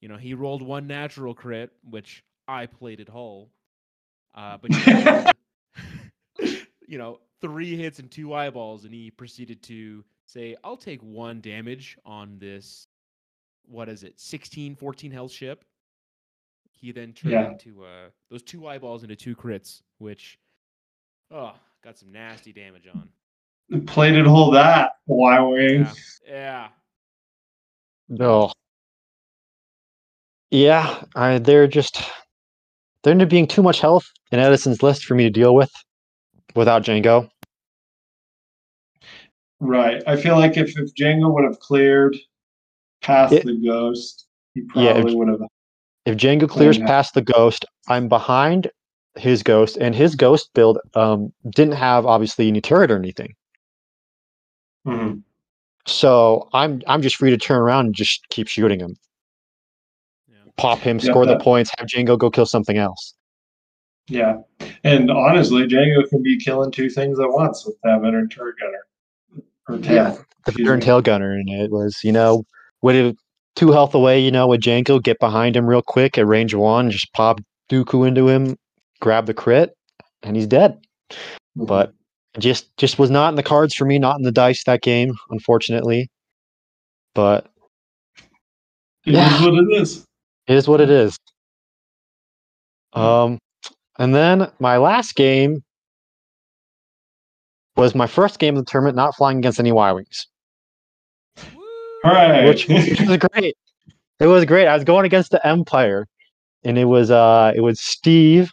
You know, he rolled one natural crit, which I played at Hull. Uh, but you know, three hits and two eyeballs, and he proceeded to say, I'll take one damage on this, what is it, 16, 14 health ship. He then turned Yeah. into uh, those two eyeballs into two crits, which, oh, got some nasty damage on. Plated hole that, Y Wing. Yeah. Yeah. No. Yeah, I, they're just there ended up being too much health in Edison's list for me to deal with without Jango. Right. I feel like if, if Jango would have cleared past It- the ghost, he Yeah, if- probably would have. If Jango clears past the ghost, I'm behind his ghost, and his ghost build um, didn't have obviously any turret or anything. Mhm. So I'm I'm just free to turn around and just keep shooting him, Yeah. pop him, Yeah, score the points, have Jango go kill something else. Yeah, and honestly, Jango can be killing two things at once with that veteran turret gunner. Or tail. Yeah, the tail gunner, and it was you know would it two health away, you know, with Jango get behind him real quick at range one, just pop Dooku into him, grab the crit, and he's dead. Mhm. But just just was not in the cards for me, not in the dice that game, unfortunately. But it is yeah. what it is. it is what it is. Um, and then my last game was my first game of the tournament, not flying against any Y wings. All right. which, which was great. It was great. I was going against the Empire, and it was uh it was Steve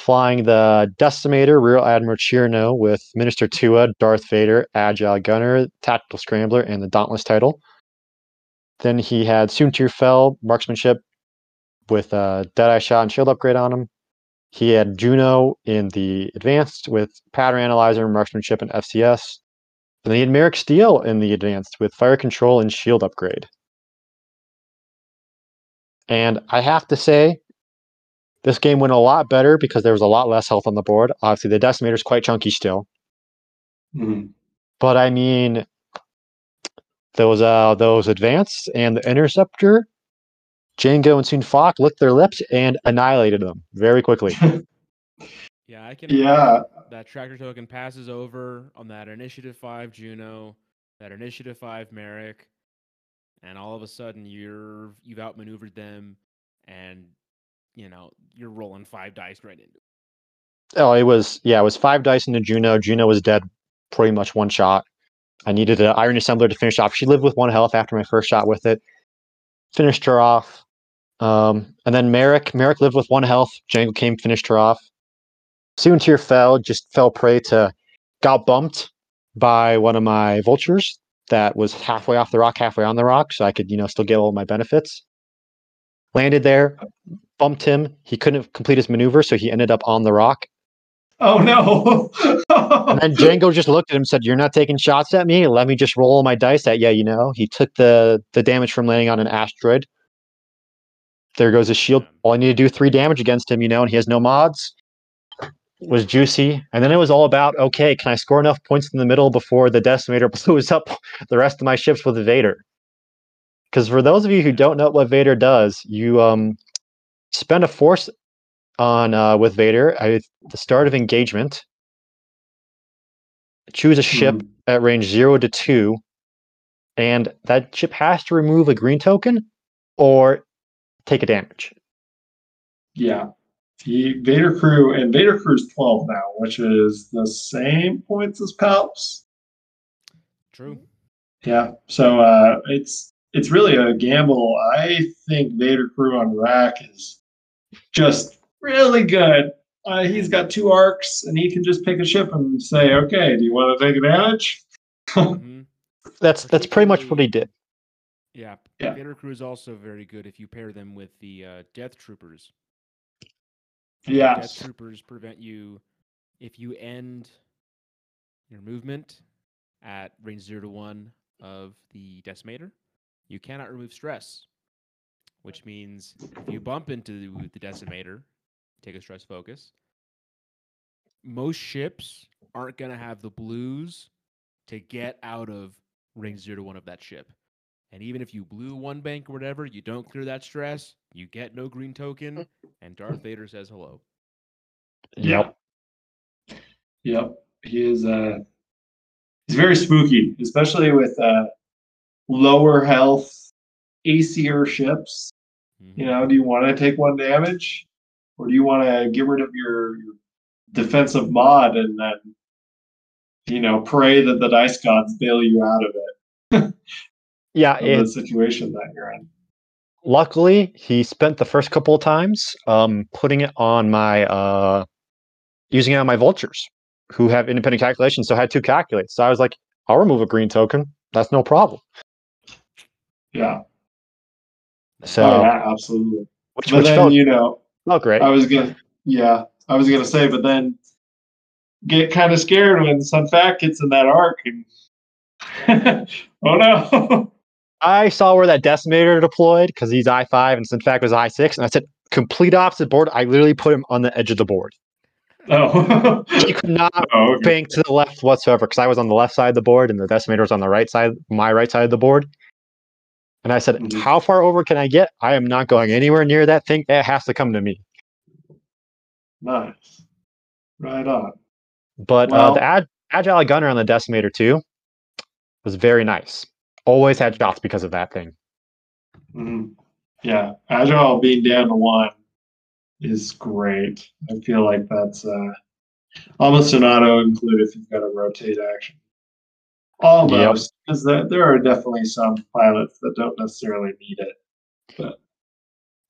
flying the Decimator, Rear Admiral Chiraneau with Minister Tua, Darth Vader, Agile Gunner, Tactical Scrambler, and the Dauntless title. Then he had Soontir Fel, Marksmanship with uh, Deadeye Shot and Shield Upgrade on him. He had Juno in the Advanced with Pattern Analyzer, Marksmanship, and FCS. And then he had Maarek Stele in the Advanced with Fire Control and Shield Upgrade. And I have to say, this game went a lot better because there was a lot less health on the board. Obviously, the Decimator is quite chunky still. Mhm. But I mean, those uh those advanced and the interceptor, Jango and Sunfac licked their lips and annihilated them very quickly. Yeah, I can. Yeah. That tractor token passes over on that initiative five Juno, that initiative five Maarek, and all of a sudden you're you've outmaneuvered them, and you know you're rolling five dice right into. it. oh, it was yeah, it was five dice into Juno. Juno was dead pretty much one shot. I needed an Iron Assembler to finish off. She lived with one health after my first shot with it. Finished her off. Um, and then Maarek, Maarek lived with one health. Jango came, finished her off. Soontir Fel, just fell prey to, got bumped by one of my vultures that was halfway off the rock, halfway on the rock, so I could, you know, still get all my benefits. Landed there, bumped him. He couldn't complete his maneuver, so he ended up on the rock. Oh no. And then Jango just looked at him and said, You're not taking shots at me? Let me just roll my dice at yeah, you know. He took the the damage from landing on an asteroid. There goes his shield. All I need to do three damage against him, you know, and he has no mods. Was juicy. And then it was all about okay, can I score enough points in the middle before the decimator blows up the rest of my ships with Vader? Because for those of you who don't know what Vader does, you um spend a force on uh, with Vader at the start of engagement. Choose a ship Mhm. at range zero to two, and that ship has to remove a green token or take a damage. Yeah. The Vader crew and Vader crew's 12 now, which is the same points as Palps. True. Yeah. So uh it's it's really a gamble. I think Vader crew on rack is just really good. Uh, he's got two arcs and he can just pick a ship and say, okay, do you want to take advantage? hmm That's that's pretty much what he did. Yeah. Yeah. Vader crew is also very good if you pair them with the uh, Death Troopers. Yes. Death Troopers prevent you if you end your movement at range zero to one of the decimator. You cannot remove stress, which means if you bump into the, the decimator, take a stress focus. Most ships aren't going to have the blues to get out of range zero to one of that ship. And even if you blew one bank or whatever, you don't clear that stress, you get no green token, and Darth Vader says hello. Yep. Yep. He is uh he's very spooky, especially with uh lower health ACR ships. You Mhm. know, do you want to take one damage? Or do you want to get rid of your, your defensive mod and then you know, pray that the dice gods bail you out of it, Yeah, it, the situation that you're in. luckily he spent the first couple of times um putting it on my uh using it on my vultures who have independent calculations so I had two calculates so i was like i'll remove a green token that's no problem Yeah. so oh, yeah, absolutely. which, But which then, felt, you know, felt great I was gonna, yeah, I was gonna say, but then get kind of scared when Sunfac gets in that arc, and oh no, i saw where that decimator deployed because he's i5 and in fact was i6 and i said complete opposite board i literally put him on the edge of the board Oh. He could not oh, okay. bank to the left whatsoever because I was on the left side of the board and the decimator was on the right side, my right side of the board. And I said, Mhm. "How far over can I get? I am not going anywhere near that thing. It has to come to me." Nice. Right on. But uh, the ag- agile gunner on the decimator too was very nice. Always had shots because of that thing. Mhm. Yeah, agile being down to one is great. I feel like that's uh, almost an auto include if you've got a rotate action. Almost, because there, there are definitely some pilots that don't necessarily need it.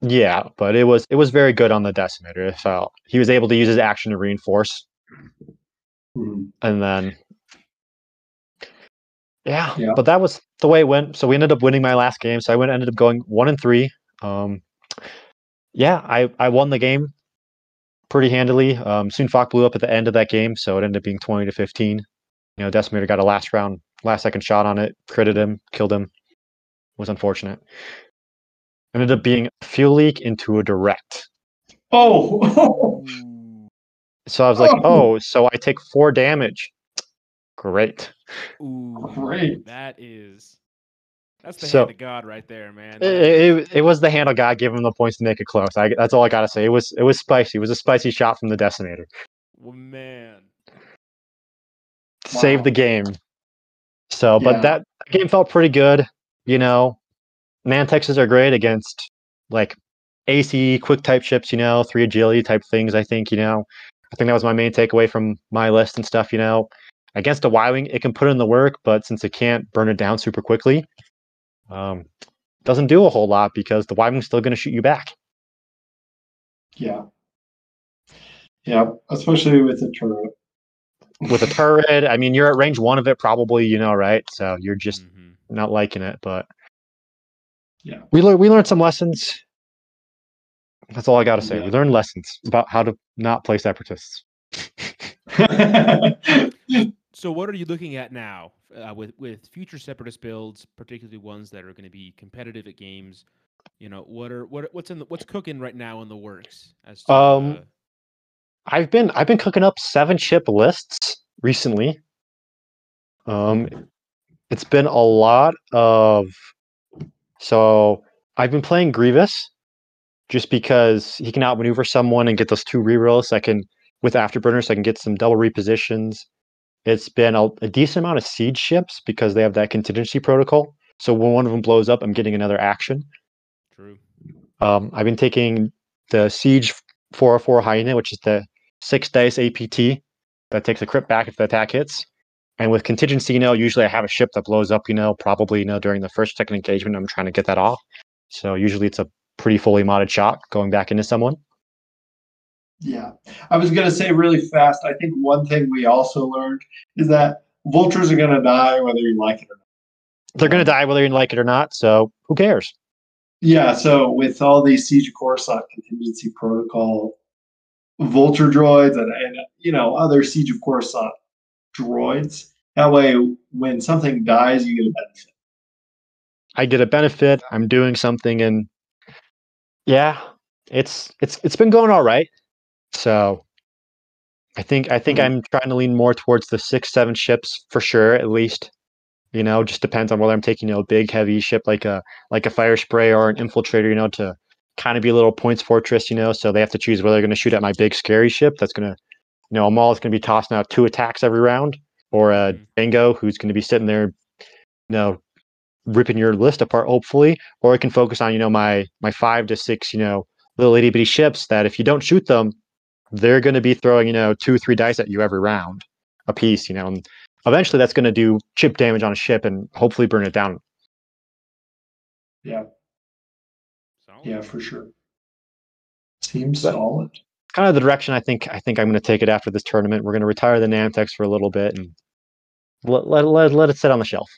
Yeah, but it was it was very good on the decimator. It felt he was able to use his action to reinforce, Mhm. and then yeah, Yeah. but that was the way it went. So we ended up winning my last game. So I went ended up going one and three. Um, yeah, I I won the game pretty handily. Um, Sunfac blew up at the end of that game, so it ended up being twenty to fifteen. You know, Decimator got a last round, last second shot on it, critted him, killed him. was unfortunate. Ended up being a fuel leak into a direct. Oh, So I was like, Oh. oh, so I take four damage. Great. Ooh, Great. That is. That's the So- hand of God right there, man. It, it, it was the handle guy giving him the points to make it close. I, that's all I gotta say. It was it was spicy. It was a spicy shot from the decimator. well, man. Saved Wow. the game. So, Yeah. but that game felt pretty good. You know, Nantexes are great against like AC quick type ships. You know, three agility type things. I think you know. I think that was my main takeaway from my list and stuff. You know, against a Y wing, it can put in the work, but since it can't burn it down super quickly, um, doesn't do a whole lot because the Y wing's still going to shoot you back. yeah, yeah, especially with a turret. with a turret. I mean, you're at range one of it, probably. You know, right? So you're just Mhm. not liking it. But Yeah. we learned we learned some lessons. That's all I got to say. Yeah. We learned lessons about how to not play separatists. So, what are you looking at now uh, with with future separatist builds, particularly ones that are going to be competitive at games? You know, what are what what's in the, what's cooking right now in the works? As to, Um, uh, I've been I've been cooking up seven ship lists recently. Um, it's been a lot of. So I've been playing Grievous, just because he can outmaneuver someone and get those two rerolls. I can with afterburners, I can get some double repositions. It's been a, a decent amount of siege ships because they have that contingency protocol. So when one of them blows up, I'm getting another action. true. Um, I've been taking the Siege 404 Hyena, which is the six dice APT that takes a crit back if the attack hits. And with contingency, you know, usually I have a ship that blows up, you know, probably, you know, during the first second engagement. I'm trying to get that off. So usually it's a pretty fully modded shot going back into someone. Yeah. I was going to say really fast. I think one thing we also learned is that vultures are going to die whether you like it or not. They're going to die whether you like it or not. So who cares? Yeah. So with all these Siege of Coruscant contingency protocol vulture droids and, and you know other Siege of Coruscant droids, that way when something dies, you get a benefit. I get a benefit. I'm doing something, and yeah, it's it's it's been going all right. So I think I think Mhm. I'm trying to lean more towards the six seven ships for sure, at least. You know, just depends on whether I'm taking you know a big heavy ship like a like a fire spray or an infiltrator. You know, to kind of be a little points fortress. You know, so they have to choose whether they're going to shoot at my big scary ship that's going to, you know, a maul is going to be tossing out two attacks every round, or a. Jango who's going to be sitting there, you know, ripping your list apart hopefully or I can focus on you know my my five to six you know little itty bitty ships that if you don't shoot them they're going to be throwing you know two three dice at you every round a piece you know and eventually that's going to do chip damage on a ship and hopefully burn it down Yeah. Solid. Yeah, for sure. Seems But- solid. kind of the direction i think i think i'm going to take it after this tournament we're going to retire the nantex for a little bit and let, let, let, let it sit on the shelf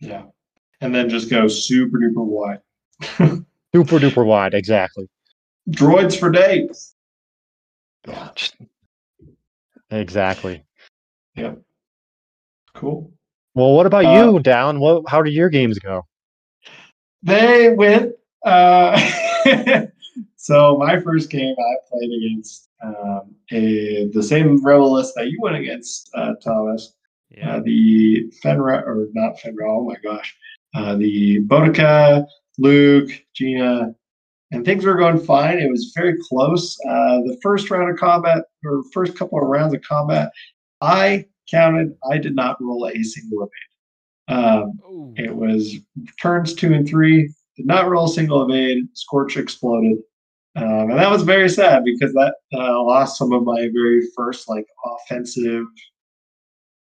Yeah. And then just go super duper wide. super duper wide exactly Droids for days. Yeah Exactly. exactly Cool. well what about Uh, you down what how did your games go They went uh So my first game I played against um, a the same rebel list that you went against, uh, Thomas. Yeah. Uh, the Fenn Rau or not Fenn Rau. Oh my gosh, uh, the Bodica, Luke, Gina, and things were going fine. It was very close. Uh, the first round of combat or first couple of rounds of combat, I counted. I did not roll a single evade. Um, it was turns two and three. Did not roll a single evade. Scorch exploded, um, and that was very sad because that uh, lost some of my very first like offensive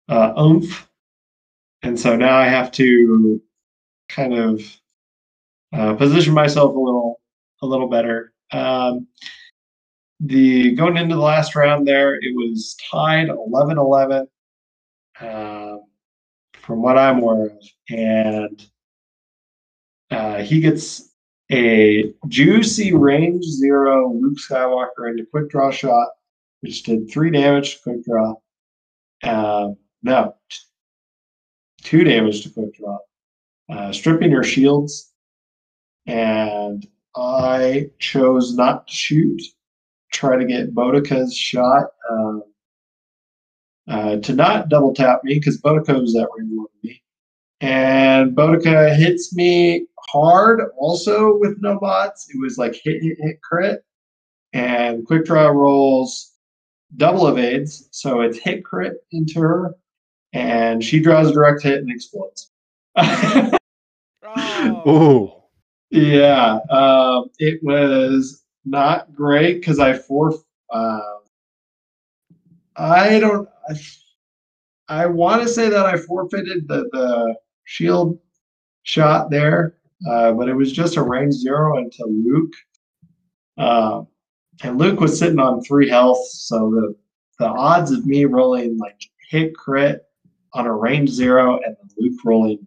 uh, oomph, and so now I have to kind of uh, position myself a little a little better. Um, the going into the last round there, it was tied 11-11 um, from what I'm aware of, and uh, he gets a juicy range zero Luke Skywalker into quick draw shot, which did three damage to quick draw. Um, no, t- two damage to quick draw, uh, stripping her shields, and I chose not to shoot. Try to get Bodica's shot um, uh, to not double tap me because Bodica was that range one of me. And Bodica hits me hard also with no bots. It was like hit, hit, hit, crit. And quick draw rolls double evades. So it's hit crit into her. And she draws a direct hit and explodes. Oh. Ooh. Yeah, um, it was not great because I for um I don't I, I want to say that I forfeited the the shield shot there, uh, but it was just a range zero into Luke, um, and Luke was sitting on three health, so the the odds of me rolling like hit crit on a range zero and Luke rolling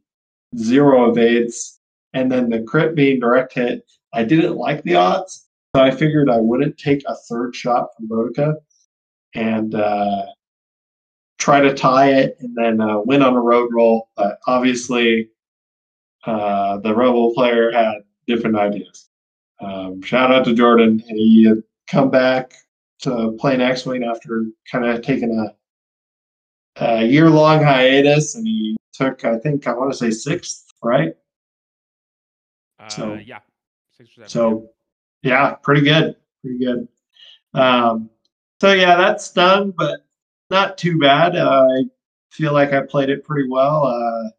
zero evades and then the crit being direct hit, I didn't like the odds, so I figured I wouldn't take a third shot from Bodica and uh, try to tie it and then uh, win on a road roll. But obviously, uh, the Rebel player had different ideas. Um, shout out to Jordan. He had come back to play next week after kind of taking a, a year long hiatus, and he took, I think, I want to say sixth, right? Uh, So- yeah. Six or seven. So, yeah, pretty good, pretty good. Um, so yeah, that stung, but not too bad. Uh, I feel like I played it pretty well. Uh,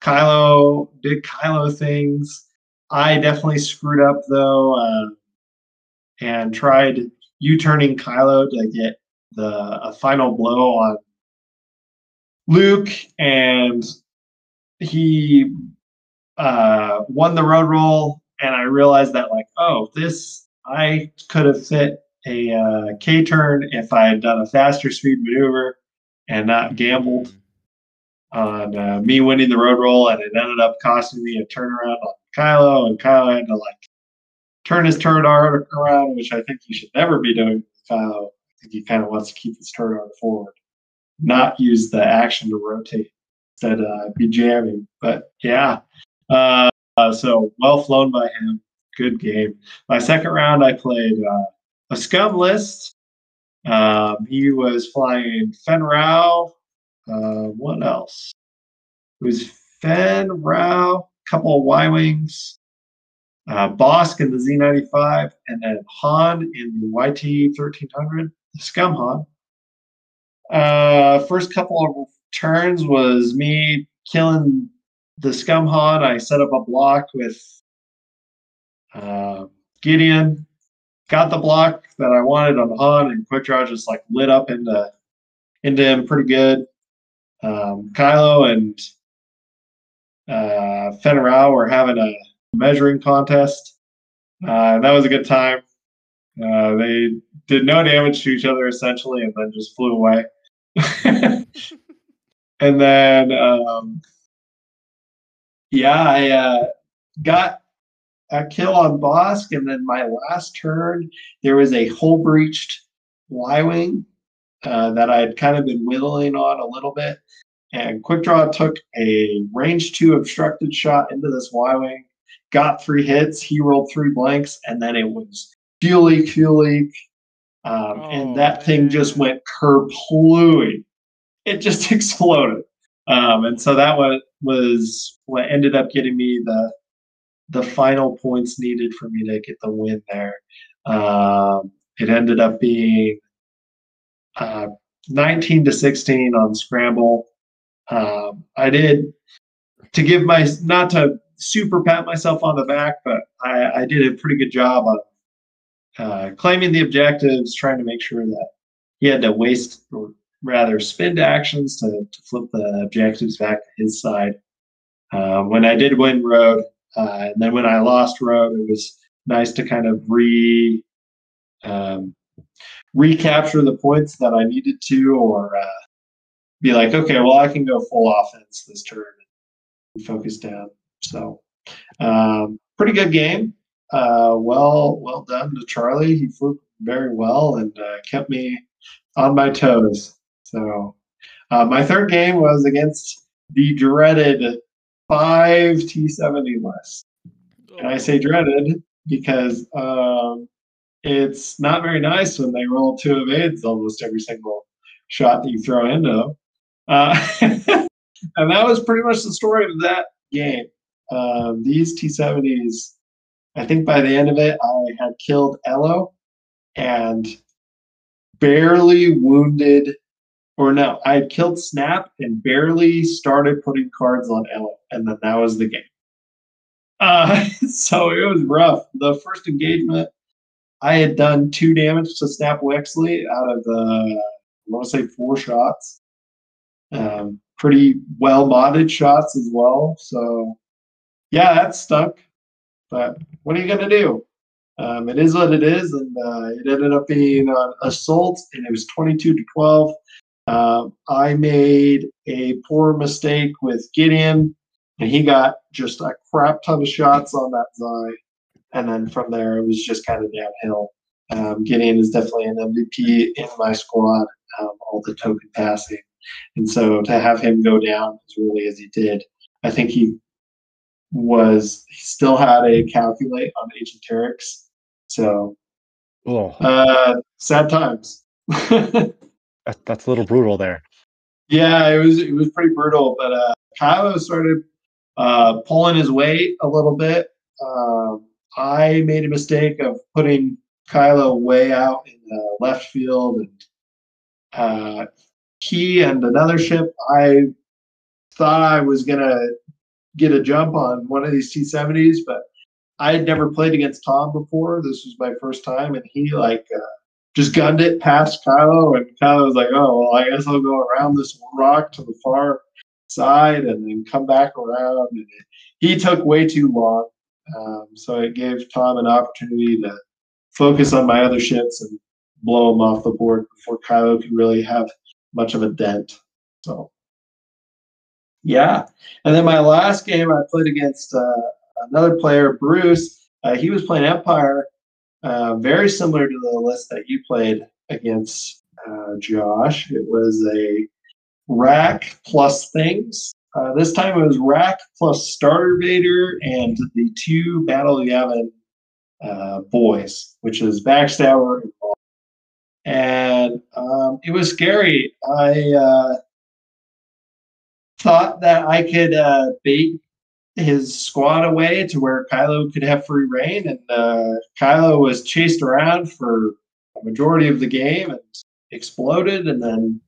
Kylo did Kylo things. I definitely screwed up though, uh, and tried U-turning Kylo to get the a final blow on Luke, and he uh, won the road roll, and I realized that like, oh, this I could have fit a uh, K turn if I had done a faster speed maneuver and not gambled on uh, me winning the road roll, and it ended up costing me a turnaround on Kylo, and Kylo had to like turn his turret arc around, which I think he should never be doing with Kylo. I think he kind of wants to keep his turret arc forward, not use the action to rotate instead uh, be jamming. But yeah, uh, so well flown by him. Good game. My second round, I played uh, a scum list. Um, he was flying Fenn Rau. Uh, what else? It was Fenn Rau, couple of Y wings, uh, Bossk in the Z95, and then Han in the YT 1300, the Scum Han. Uh, first couple of turns was me killing the Scum Han. I set up a block with uh, Gideon, got the block that I wanted on Han, and Quick Draw just like lit up into into him pretty good. Um, Kylo and uh, Fenn Rau were having a measuring contest. Uh, that was a good time. Uh, they did no damage to each other essentially, and then just flew away. and then, um, yeah, I uh, got a kill on Bossk, and then my last turn, there was a hole breached Y wing uh, that I had kind of been whittling on a little bit. And Quick Draw took a range two obstructed shot into this Y wing, got three hits. He rolled three blanks, and then it was fuel leak, fuel leak, um, Oh, and that thing just man. went kerplooey. It just exploded, um, and so that was was what ended up getting me the the final points needed for me to get the win there. Um, it ended up being uh, 19 to 16 on scramble. Um, I did to give my not to super pat myself on the back, but I, I did a pretty good job of uh, claiming the objectives, trying to make sure that he had to waste rather spend actions to, to flip the objectives back to his side. Um, when I did win road, uh, and then when I lost road, it was nice to kind of re um, recapture the points that I needed to, or uh, be like, okay, well, I can go full offense this turn and focus down. So, um, pretty good game. Uh, well, well done to Charlie. He flew very well and uh, kept me on my toes. So, uh, my third game was against the dreaded five T70 list. And I say dreaded because um, it's not very nice when they roll two evades almost every single shot that you throw into them. Uh, and that was pretty much the story of that game. Um, these T70s, I think by the end of it, I had killed Elo and barely wounded, or no, I had killed Snap and barely started putting cards on Elo, and then that was the game. Uh, so it was rough. The first engagement, I had done two damage to Snap Wexley out of the, I want to say four shots. Um, pretty well modded shots as well. So, yeah, that stuck. But what are you going to do? Um, it is what it is, and uh, it ended up being an assault, and it was 22 to 12. Um, I made a poor mistake with Gideon, and he got just a crap ton of shots on that Zay. And then from there, it was just kind of downhill. Um, Gideon is definitely an MVP in my squad, um, all the token passing. And so to have him go down as really as he did, I think he was, he still had a calculate on Agent Terex. So, Oh, uh, sad times. that, that's a little brutal there. Yeah, it was it was pretty brutal, but uh, Kylo started uh, pulling his weight a little bit. Um, I made a mistake of putting Kylo way out in the left field, and uh, he and another ship. I thought I was gonna get a jump on one of these T-70s, but I had never played against Tom before. This was my first time, and he like uh, just gunned it past Kylo, and Kylo was like, "Oh, well, I guess I'll go around this rock to the far side and then come back around." And he took way too long, um, so it gave Tom an opportunity to focus on my other ships and blow them off the board before Kylo could really have much of a dent. So, yeah. And then my last game, I played against uh, another player, Bruce. Uh, he was playing Empire, uh, very similar to the list that you played against uh, Josh. It was a rack plus things. Uh, this time it was rack plus starter Vader and the two Battle Yavin uh, boys, which is Backstabber and Ball. And um, it was scary. I uh, thought that I could bait his squad away to where Kylo could have free reign, and uh, Kylo was chased around for a majority of the game and exploded, and then.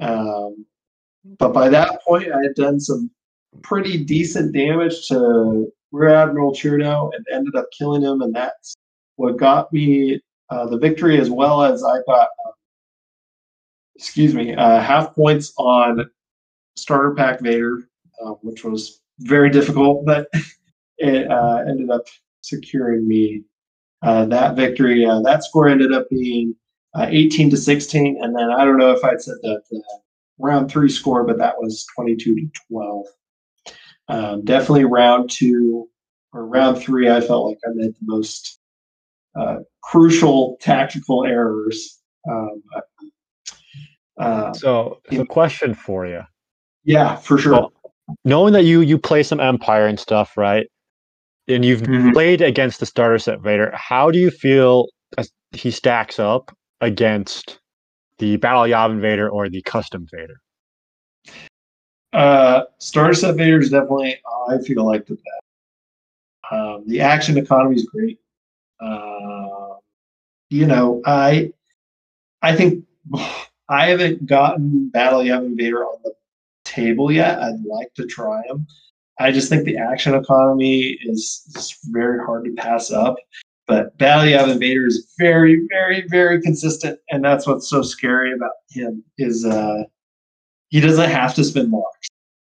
Um, but by that point, I had done some pretty decent damage to Rear Admiral Chiraneau and ended up killing him, and that's what got me uh, the victory, as well as I got, um, excuse me, uh, half points on starter pack Vader, uh, which was very difficult, but it uh, ended up securing me uh, that victory. Uh, that score ended up being uh, 18 to 16, and then I don't know if I'd said that the round three score, but that was 22 to 12. Um, definitely round two or round three, I felt like I made the most uh, crucial tactical errors. Um, but, uh, So, so question for you. yeah, for sure. Well, knowing that you you play some Empire and stuff, right? and you've Mhm. played against the starter set Vader. How do you feel as he stacks up against the Battle Yavin Vader or the custom Vader? Uh, Starter Set Vader is definitely, I feel like the best. Um, the action economy is great. Uh, you know, I, I think I haven't gotten Battle Yavin Vader on the table yet. I'd like to try them. I just think the action economy is, very hard to pass up. But Battle Yavin Vader is very, very, very consistent, and that's what's so scary about him is uh, he doesn't have to spend locks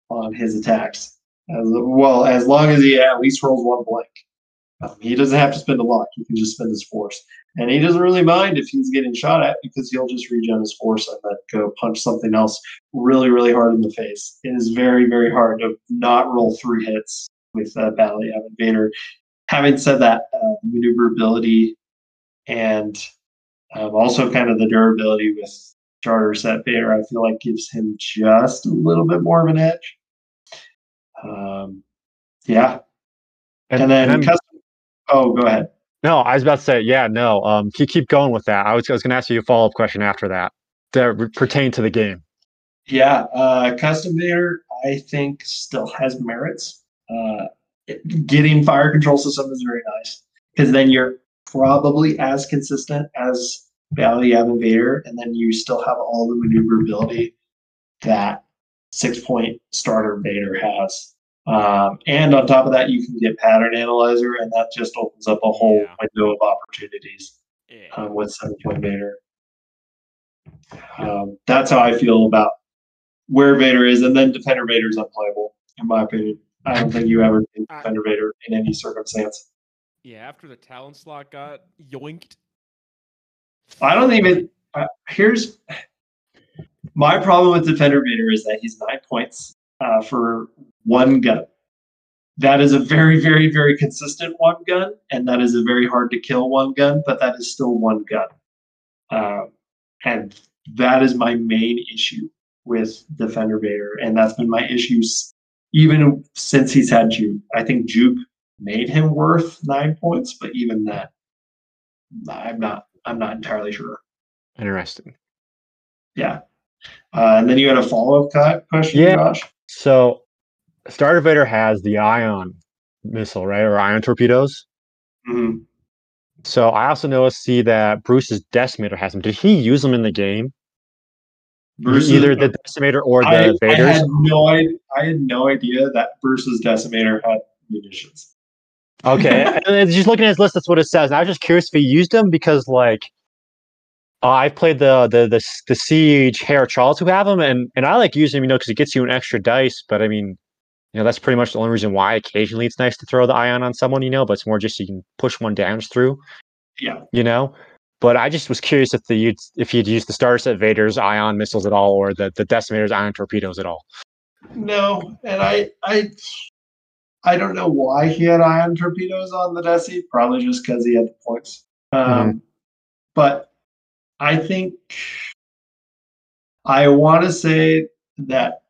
on his attacks. As well, as long as he at least rolls one blank. Um, he doesn't have to spend a lock. He can just spend his force. And he doesn't really mind if he's getting shot at because he'll just regen his force and then go punch something else really, really hard in the face. It is very, very hard to not roll three hits with uh, Battle Yavin Vader. Having said that, uh, maneuverability and um, also kind of the durability with Charter Set Vader, I feel like gives him just a little bit more of an edge. Um, yeah. And, then I'm- custom. Oh, go ahead. no, I was about to say, yeah, no. Um, keep keep going with that. I was I was going to ask you a follow up question after that that pertain to the game. Yeah, uh, custom Vader, I think, still has merits. Uh, it- getting fire control system is very nice because then you're probably as consistent as Battle Yavin Vader, and then you still have all the maneuverability that six point starter Vader has. Um, and on top of that, you can get pattern analyzer, and that just opens up a whole Yeah. window of opportunities Yeah. um, with seven point Vader. Um, that's how I feel about where Vader is, and then Defender Vader is unplayable, in my opinion. I don't think you ever take I- Defender Vader in any circumstance. Yeah, after the talent slot got yoinked. I don't even. Uh, here's my problem with Defender Vader is that he's nine points uh, for one gun. That is a very, very, very consistent one gun, and that is a very hard to kill one gun, but that is still one gun. Um, and that is my main issue with Defender Vader, and that's been my issues even since he's had Juke. I think Juke made him worth nine points, but even that, I'm not. I'm not entirely sure. Interesting. Yeah. Uh, and then you had a follow up question, Yeah. Josh. So, Starter Vader has the ion missile, right, or ion torpedoes. Mhm. So I also noticed see that Bruce's Decimator has them. Did he use them in the game? Bruce's- Either the Decimator or the I, I had no idea. I had no idea that Bruce's Decimator had munitions. Okay, and just looking at his list, that's what it says. And I was just curious if he used them because, like, uh, I've played the the the the Siege Hair Charles who have them, and and I like using them, you know, because it gets you an extra dice. But I mean, you know, that's pretty much the only reason why occasionally it's nice to throw the ion on someone, you know. But it's more just so you can push one damage through, Yeah. you know. But I just was curious if the you'd- if you'd used the starter set Vader's ion missiles at all, or the the Decimator's ion torpedoes at all. No, and I I I don't know why he had ion torpedoes on the Desi. Probably just because he had the points. Um, But I think I want to say that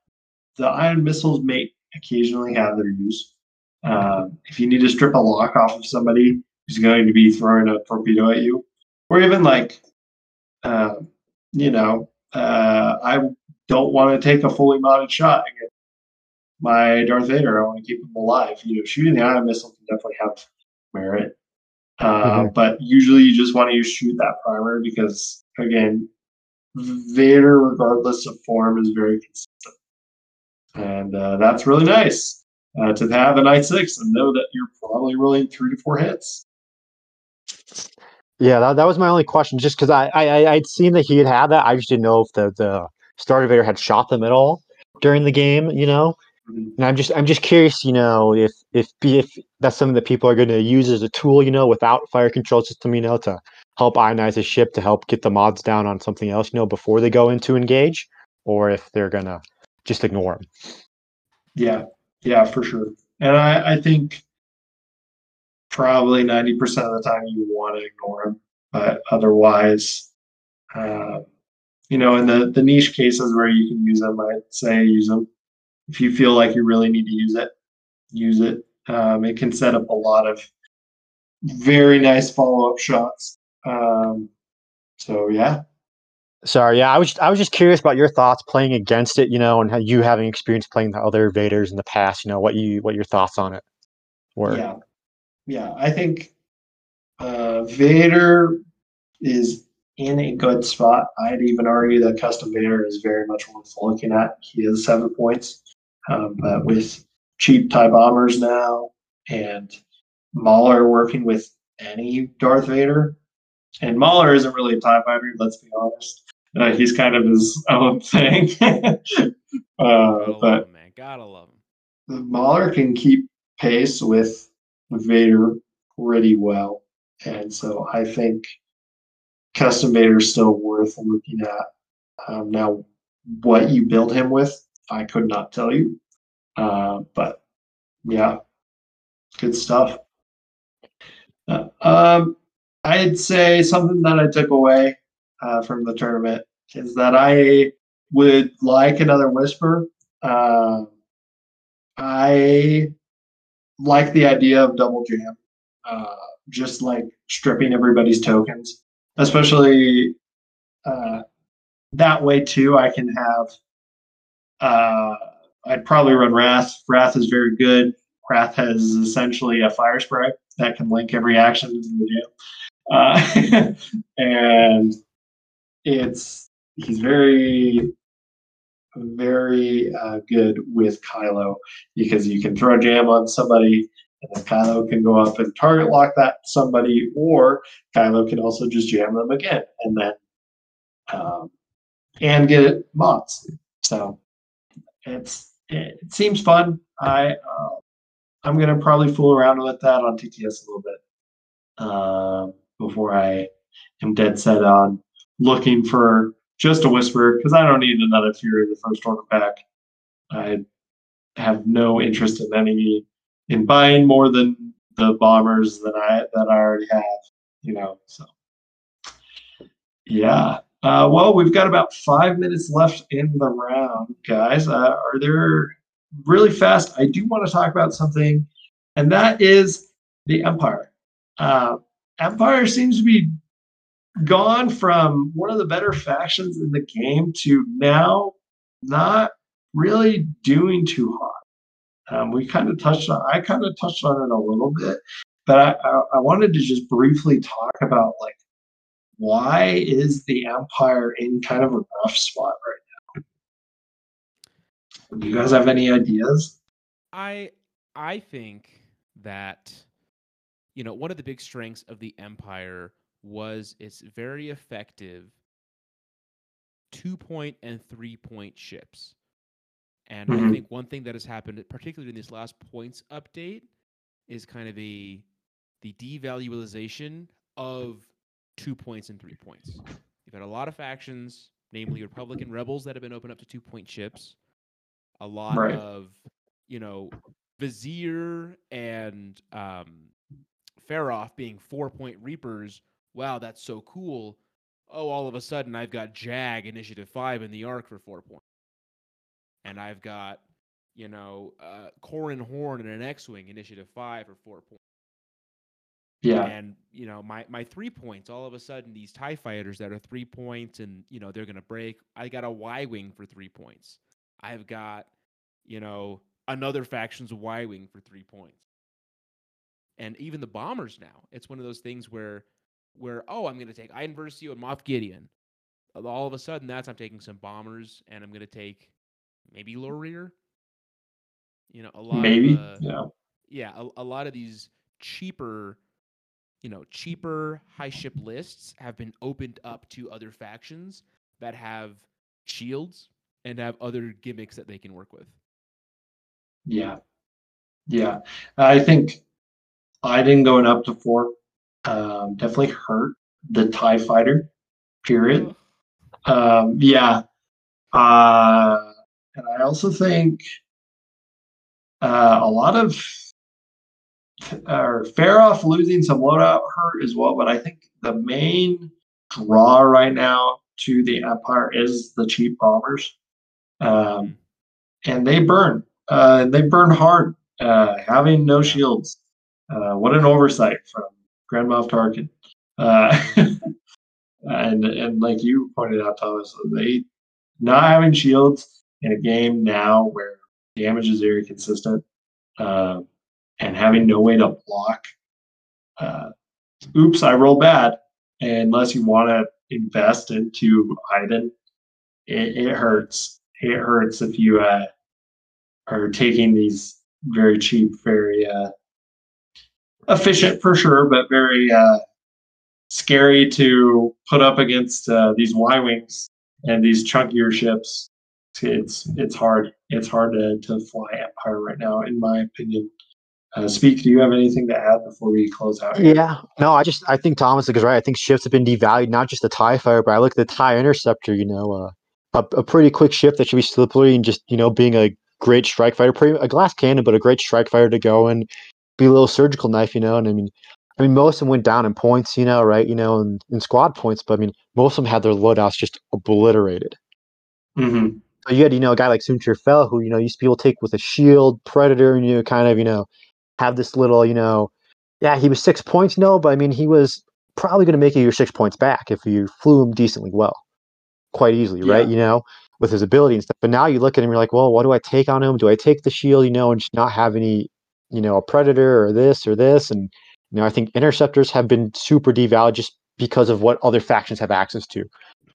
the ion missiles may occasionally have their use. Um, if you need to strip a lock off of somebody who's going to be throwing a torpedo at you, or even like, uh, you know, uh, I don't want to take a fully mounted shot against my Darth Vader. I want to keep him alive. You know, shooting the ion missile can definitely have merit. Uh, But usually you just want to shoot that primer because, again, Vader, regardless of form, is very consistent. And uh, that's really nice uh, to have a Night 6 and know that you're probably rolling three to four hits. Yeah, that, that was my only question, just because I, I I'd seen that he had had that. I just didn't know if the the starter Vader had shot them at all during the game, you know. Mhm. And I'm just I'm just curious, you know, if if if that's something that people are going to use as a tool, you know, without fire control system, you know, to help ionize a ship to help get the mods down on something else, you know, before they go into engage, or if they're gonna just ignore them. Yeah, yeah, for sure. And I, I think probably 90% of the time you want to ignore them, but otherwise, uh, you know, in the, the niche cases where you can use them, I'd say use them. If you feel like you really need to use it, use it. Um, it can set up a lot of very nice follow up shots. Um, so yeah, Sorry, yeah, I was I was just curious about your thoughts playing against it, you know, and how you having experience playing the other Vaders in the past, you know, what you what your thoughts on it were. yeah, yeah. I think uh, Vader is in a good spot. I'd even argue that Custom Vader is very much worth looking at. He has seven points, um, but with cheap tie bombers now and Mauler working with any Darth Vader, and Mauler isn't really a tie fighter. Let's be honest. Uh, he's kind of his own thing. uh, Gotta but him, man. Gotta love him. Mauler can keep pace with Vader pretty well. And so I think Custom Vader is still worth looking at. Um, now, what you build him with, I could not tell you. Uh, but yeah, good stuff. Uh, um, I'd say something that I took away uh, from the tournament is that I would like another Whisper. Uh, I like the idea of double jam, uh, just like stripping everybody's tokens, especially uh, that way too. I can have. Uh, I'd probably run Wrath. Wrath is very good. Wrath has essentially a fire spray that can link every action into the jam, uh, and it's he's very very uh, good with Kylo because you can throw a jam on somebody and then Kylo can go up and target lock that somebody, or Kylo can also just jam them again and then um, and get mods. So it's it, it seems fun. I uh, I'm gonna probably fool around with that on TTS a little bit um, before I am dead set on looking for just a whisper because I don't need another Fury the first order back. I have no interest in any in buying more than the bombers that I that I already have. You know, so yeah. Uh, well, we've got about five minutes left in the round, guys. Uh, are there really fast? I do want to talk about something, and that is the Empire. Uh, Empire seems to be gone from one of the better factions in the game to now not really doing too hot. Um, we kind of touched on, I kind of touched on it a little bit, but I, I, I wanted to just briefly talk about like why is the Empire in kind of a rough spot right now? Do you guys have any ideas? I I think that you know one of the big strengths of the Empire was its very effective two point and three point ships. And I Mhm. think one thing that has happened, particularly in this last points update, is kind of a the devaluation of two points and three points. You've had a lot of factions, namely Republican rebels, that have been opened up to two point ships. A lot Right. of, you know, Vizier and um, Feroph being four point Reapers. Wow, that's so cool. Oh, all of a sudden I've got Jag Initiative 5 in the Arc for four points. And I've got, you know, uh, Corran Horn and an X Wing Initiative 5 for four points. Yeah. And, you know, my, my three points, all of a sudden these TIE fighters that are three points and, you know, they're going to break. I got a Y Wing for three points. I've got, you know, another faction's Y Wing for three points. And even the bombers now, it's one of those things where, where oh, I'm going to take Iden Versio and Moff Gideon. All of a sudden, that's I'm taking some bombers and I'm going to take maybe Loreer. You know, a lot Maybe. of uh, yeah. yeah, a, a lot of these cheaper, you know, cheaper high ship lists have been opened up to other factions that have shields and have other gimmicks that they can work with. Yeah. Yeah. I think Iden going up to four um, definitely hurt the TIE fighter, period. Um, yeah. Uh, and I also think uh, a lot of or Feroph losing some loadout hurt as well, but I think the main draw right now to the Empire is the cheap bombers. Um, and they burn. Uh, they burn hard. uh, having no shields. Uh, what an oversight from Grand Moff Tarkin. Uh, and and like you pointed out, Thomas, they not having shields in a game now where damage is very consistent, uh, and having no way to block. Uh, oops, I roll bad. Unless you want to invest into Iden, it, it hurts. It hurts if you uh, are taking these very cheap, very uh, efficient for sure, but very uh, scary to put up against uh, these Y wings and these chunkier ships. It's it's hard. It's hard to, to fly Empire right now, in my opinion. Uh, Speak, do you have anything to add before we close out? here? Yeah, no, I just I think Thomas is right. I think ships have been devalued, not just the Tie Fighter, but I look at the Tie Interceptor. You know, uh, a, a pretty quick ship that should be slippery and just you know being a great strike fighter, pretty a glass cannon, but a great strike fighter to go and be a little surgical knife. You know, and I mean, I mean most of them went down in points. You know, right? You know, in, in squad points, but I mean most of them had their loadouts just obliterated. Mhm. So you had, you know, a guy like Soontir Fel who, you know, used to be able to take with a shield, predator, and you know, kind of, you know, have this little, you know, yeah, he was six points, no, but I mean, he was probably going to make you your six points back if you flew him decently well, quite easily, right? You know, with his ability and stuff. But now you look at him, you're like, well, what do I take on him? Do I take the shield, you know, and just not have any, you know, a predator or this or this? And, you know, I think interceptors have been super devalued just because of what other factions have access to.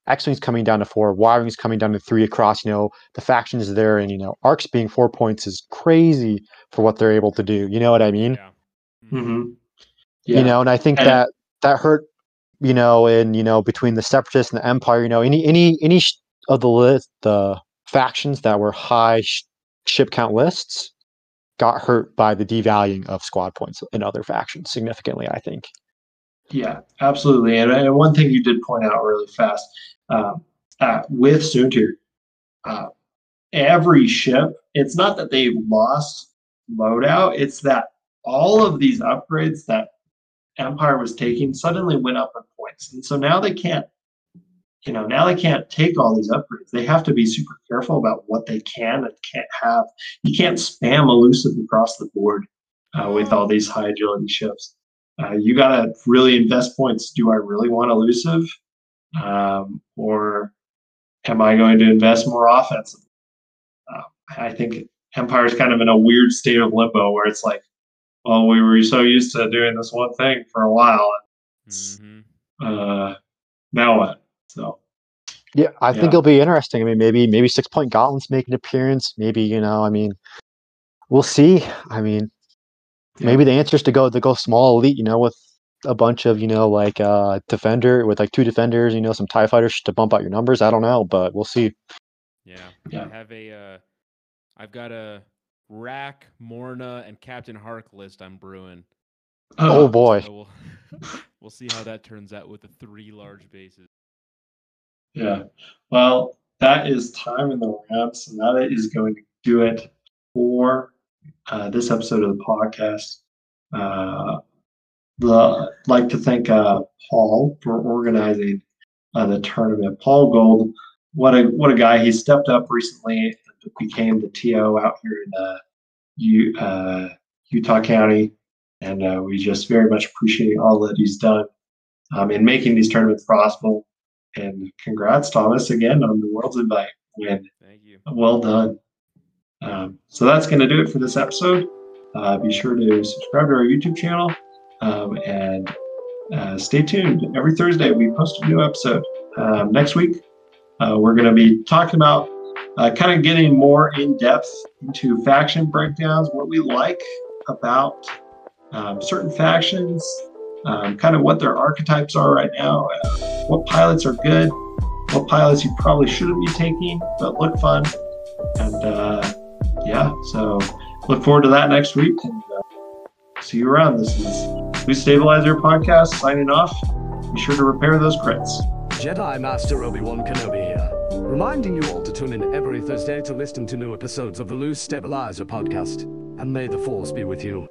X-Wing's coming down to four, Y-Wing's coming down to three across, you know, the factions there, and, you know, Arcs being four points is crazy for what they're able to do. You know what I mean? Yeah. Mhm. Mhm. Yeah. You know, and I think And- that that hurt, you know, in, you know, between the Separatists and the Empire, you know, any, any, any sh- of the list, the factions that were high sh- ship count lists got hurt by the devaluing of squad points in other factions significantly, I think. Yeah, absolutely. And, and one thing you did point out really fast um, uh, with Soontir, uh, every ship, it's not that they lost loadout, it's that all of these upgrades that Empire was taking suddenly went up in points. And so now they can't, you know, now they can't take all these upgrades. They have to be super careful about what they can and can't have. You can't spam elusive across the board uh, with all these high agility ships uh, you got to really invest points. Do I really want elusive? Um, or am I going to invest more offensive? Uh, I think Empire's kind of in a weird state of limbo where it's like, well, we were so used to doing this one thing for a while. Mhm. Uh, now what? So, Yeah, I think it'll be interesting. I mean, maybe maybe six point gauntlets make an appearance. Maybe you know, I mean, we'll see. I mean, Yeah. maybe the answer is to go to go small elite. You know, with a bunch of you know like uh defender with like two defenders. You know, some Tie fighters to bump out your numbers. I don't know, but we'll see. Yeah. Yeah. I have a uh I've got a Rack, Morna, and Captain Hark list I'm brewing. Oh, uh, boy, So we'll we'll see how that turns out with the three large bases. Yeah. Well, that is time in the ramps, and that is going to do it for uh, this episode of the podcast. Uh, the, like to thank uh, Paul for organizing uh, the tournament. Paul Gold, what a what a guy! He stepped up recently became the TO out here in uh, U, uh, Utah County, and uh, we just very much appreciate all that he's done um, in making these tournaments possible. And congrats, Thomas, again on the World's Invite win. Thank you. Well done. Um, so that's going to do it for this episode. Uh, be sure to subscribe to our YouTube channel um, and uh, stay tuned. Every Thursday, we post a new episode. Um, next week, uh, we're going to be talking about uh, kind of getting more in depth into faction breakdowns, what we like about um, certain factions, um, kind of what their archetypes are right now, uh, what pilots are good, what pilots you probably shouldn't be taking but look fun. And uh, yeah, so look forward to that next week and uh, see you around. This is We Stabilizer Podcast signing off. Be sure to repair those crits. Jedi Master Obi-Wan Kenobi here, reminding you all to tune in every Thursday to listen to new episodes of the Loose Stabilizer podcast. And may the Force be with you.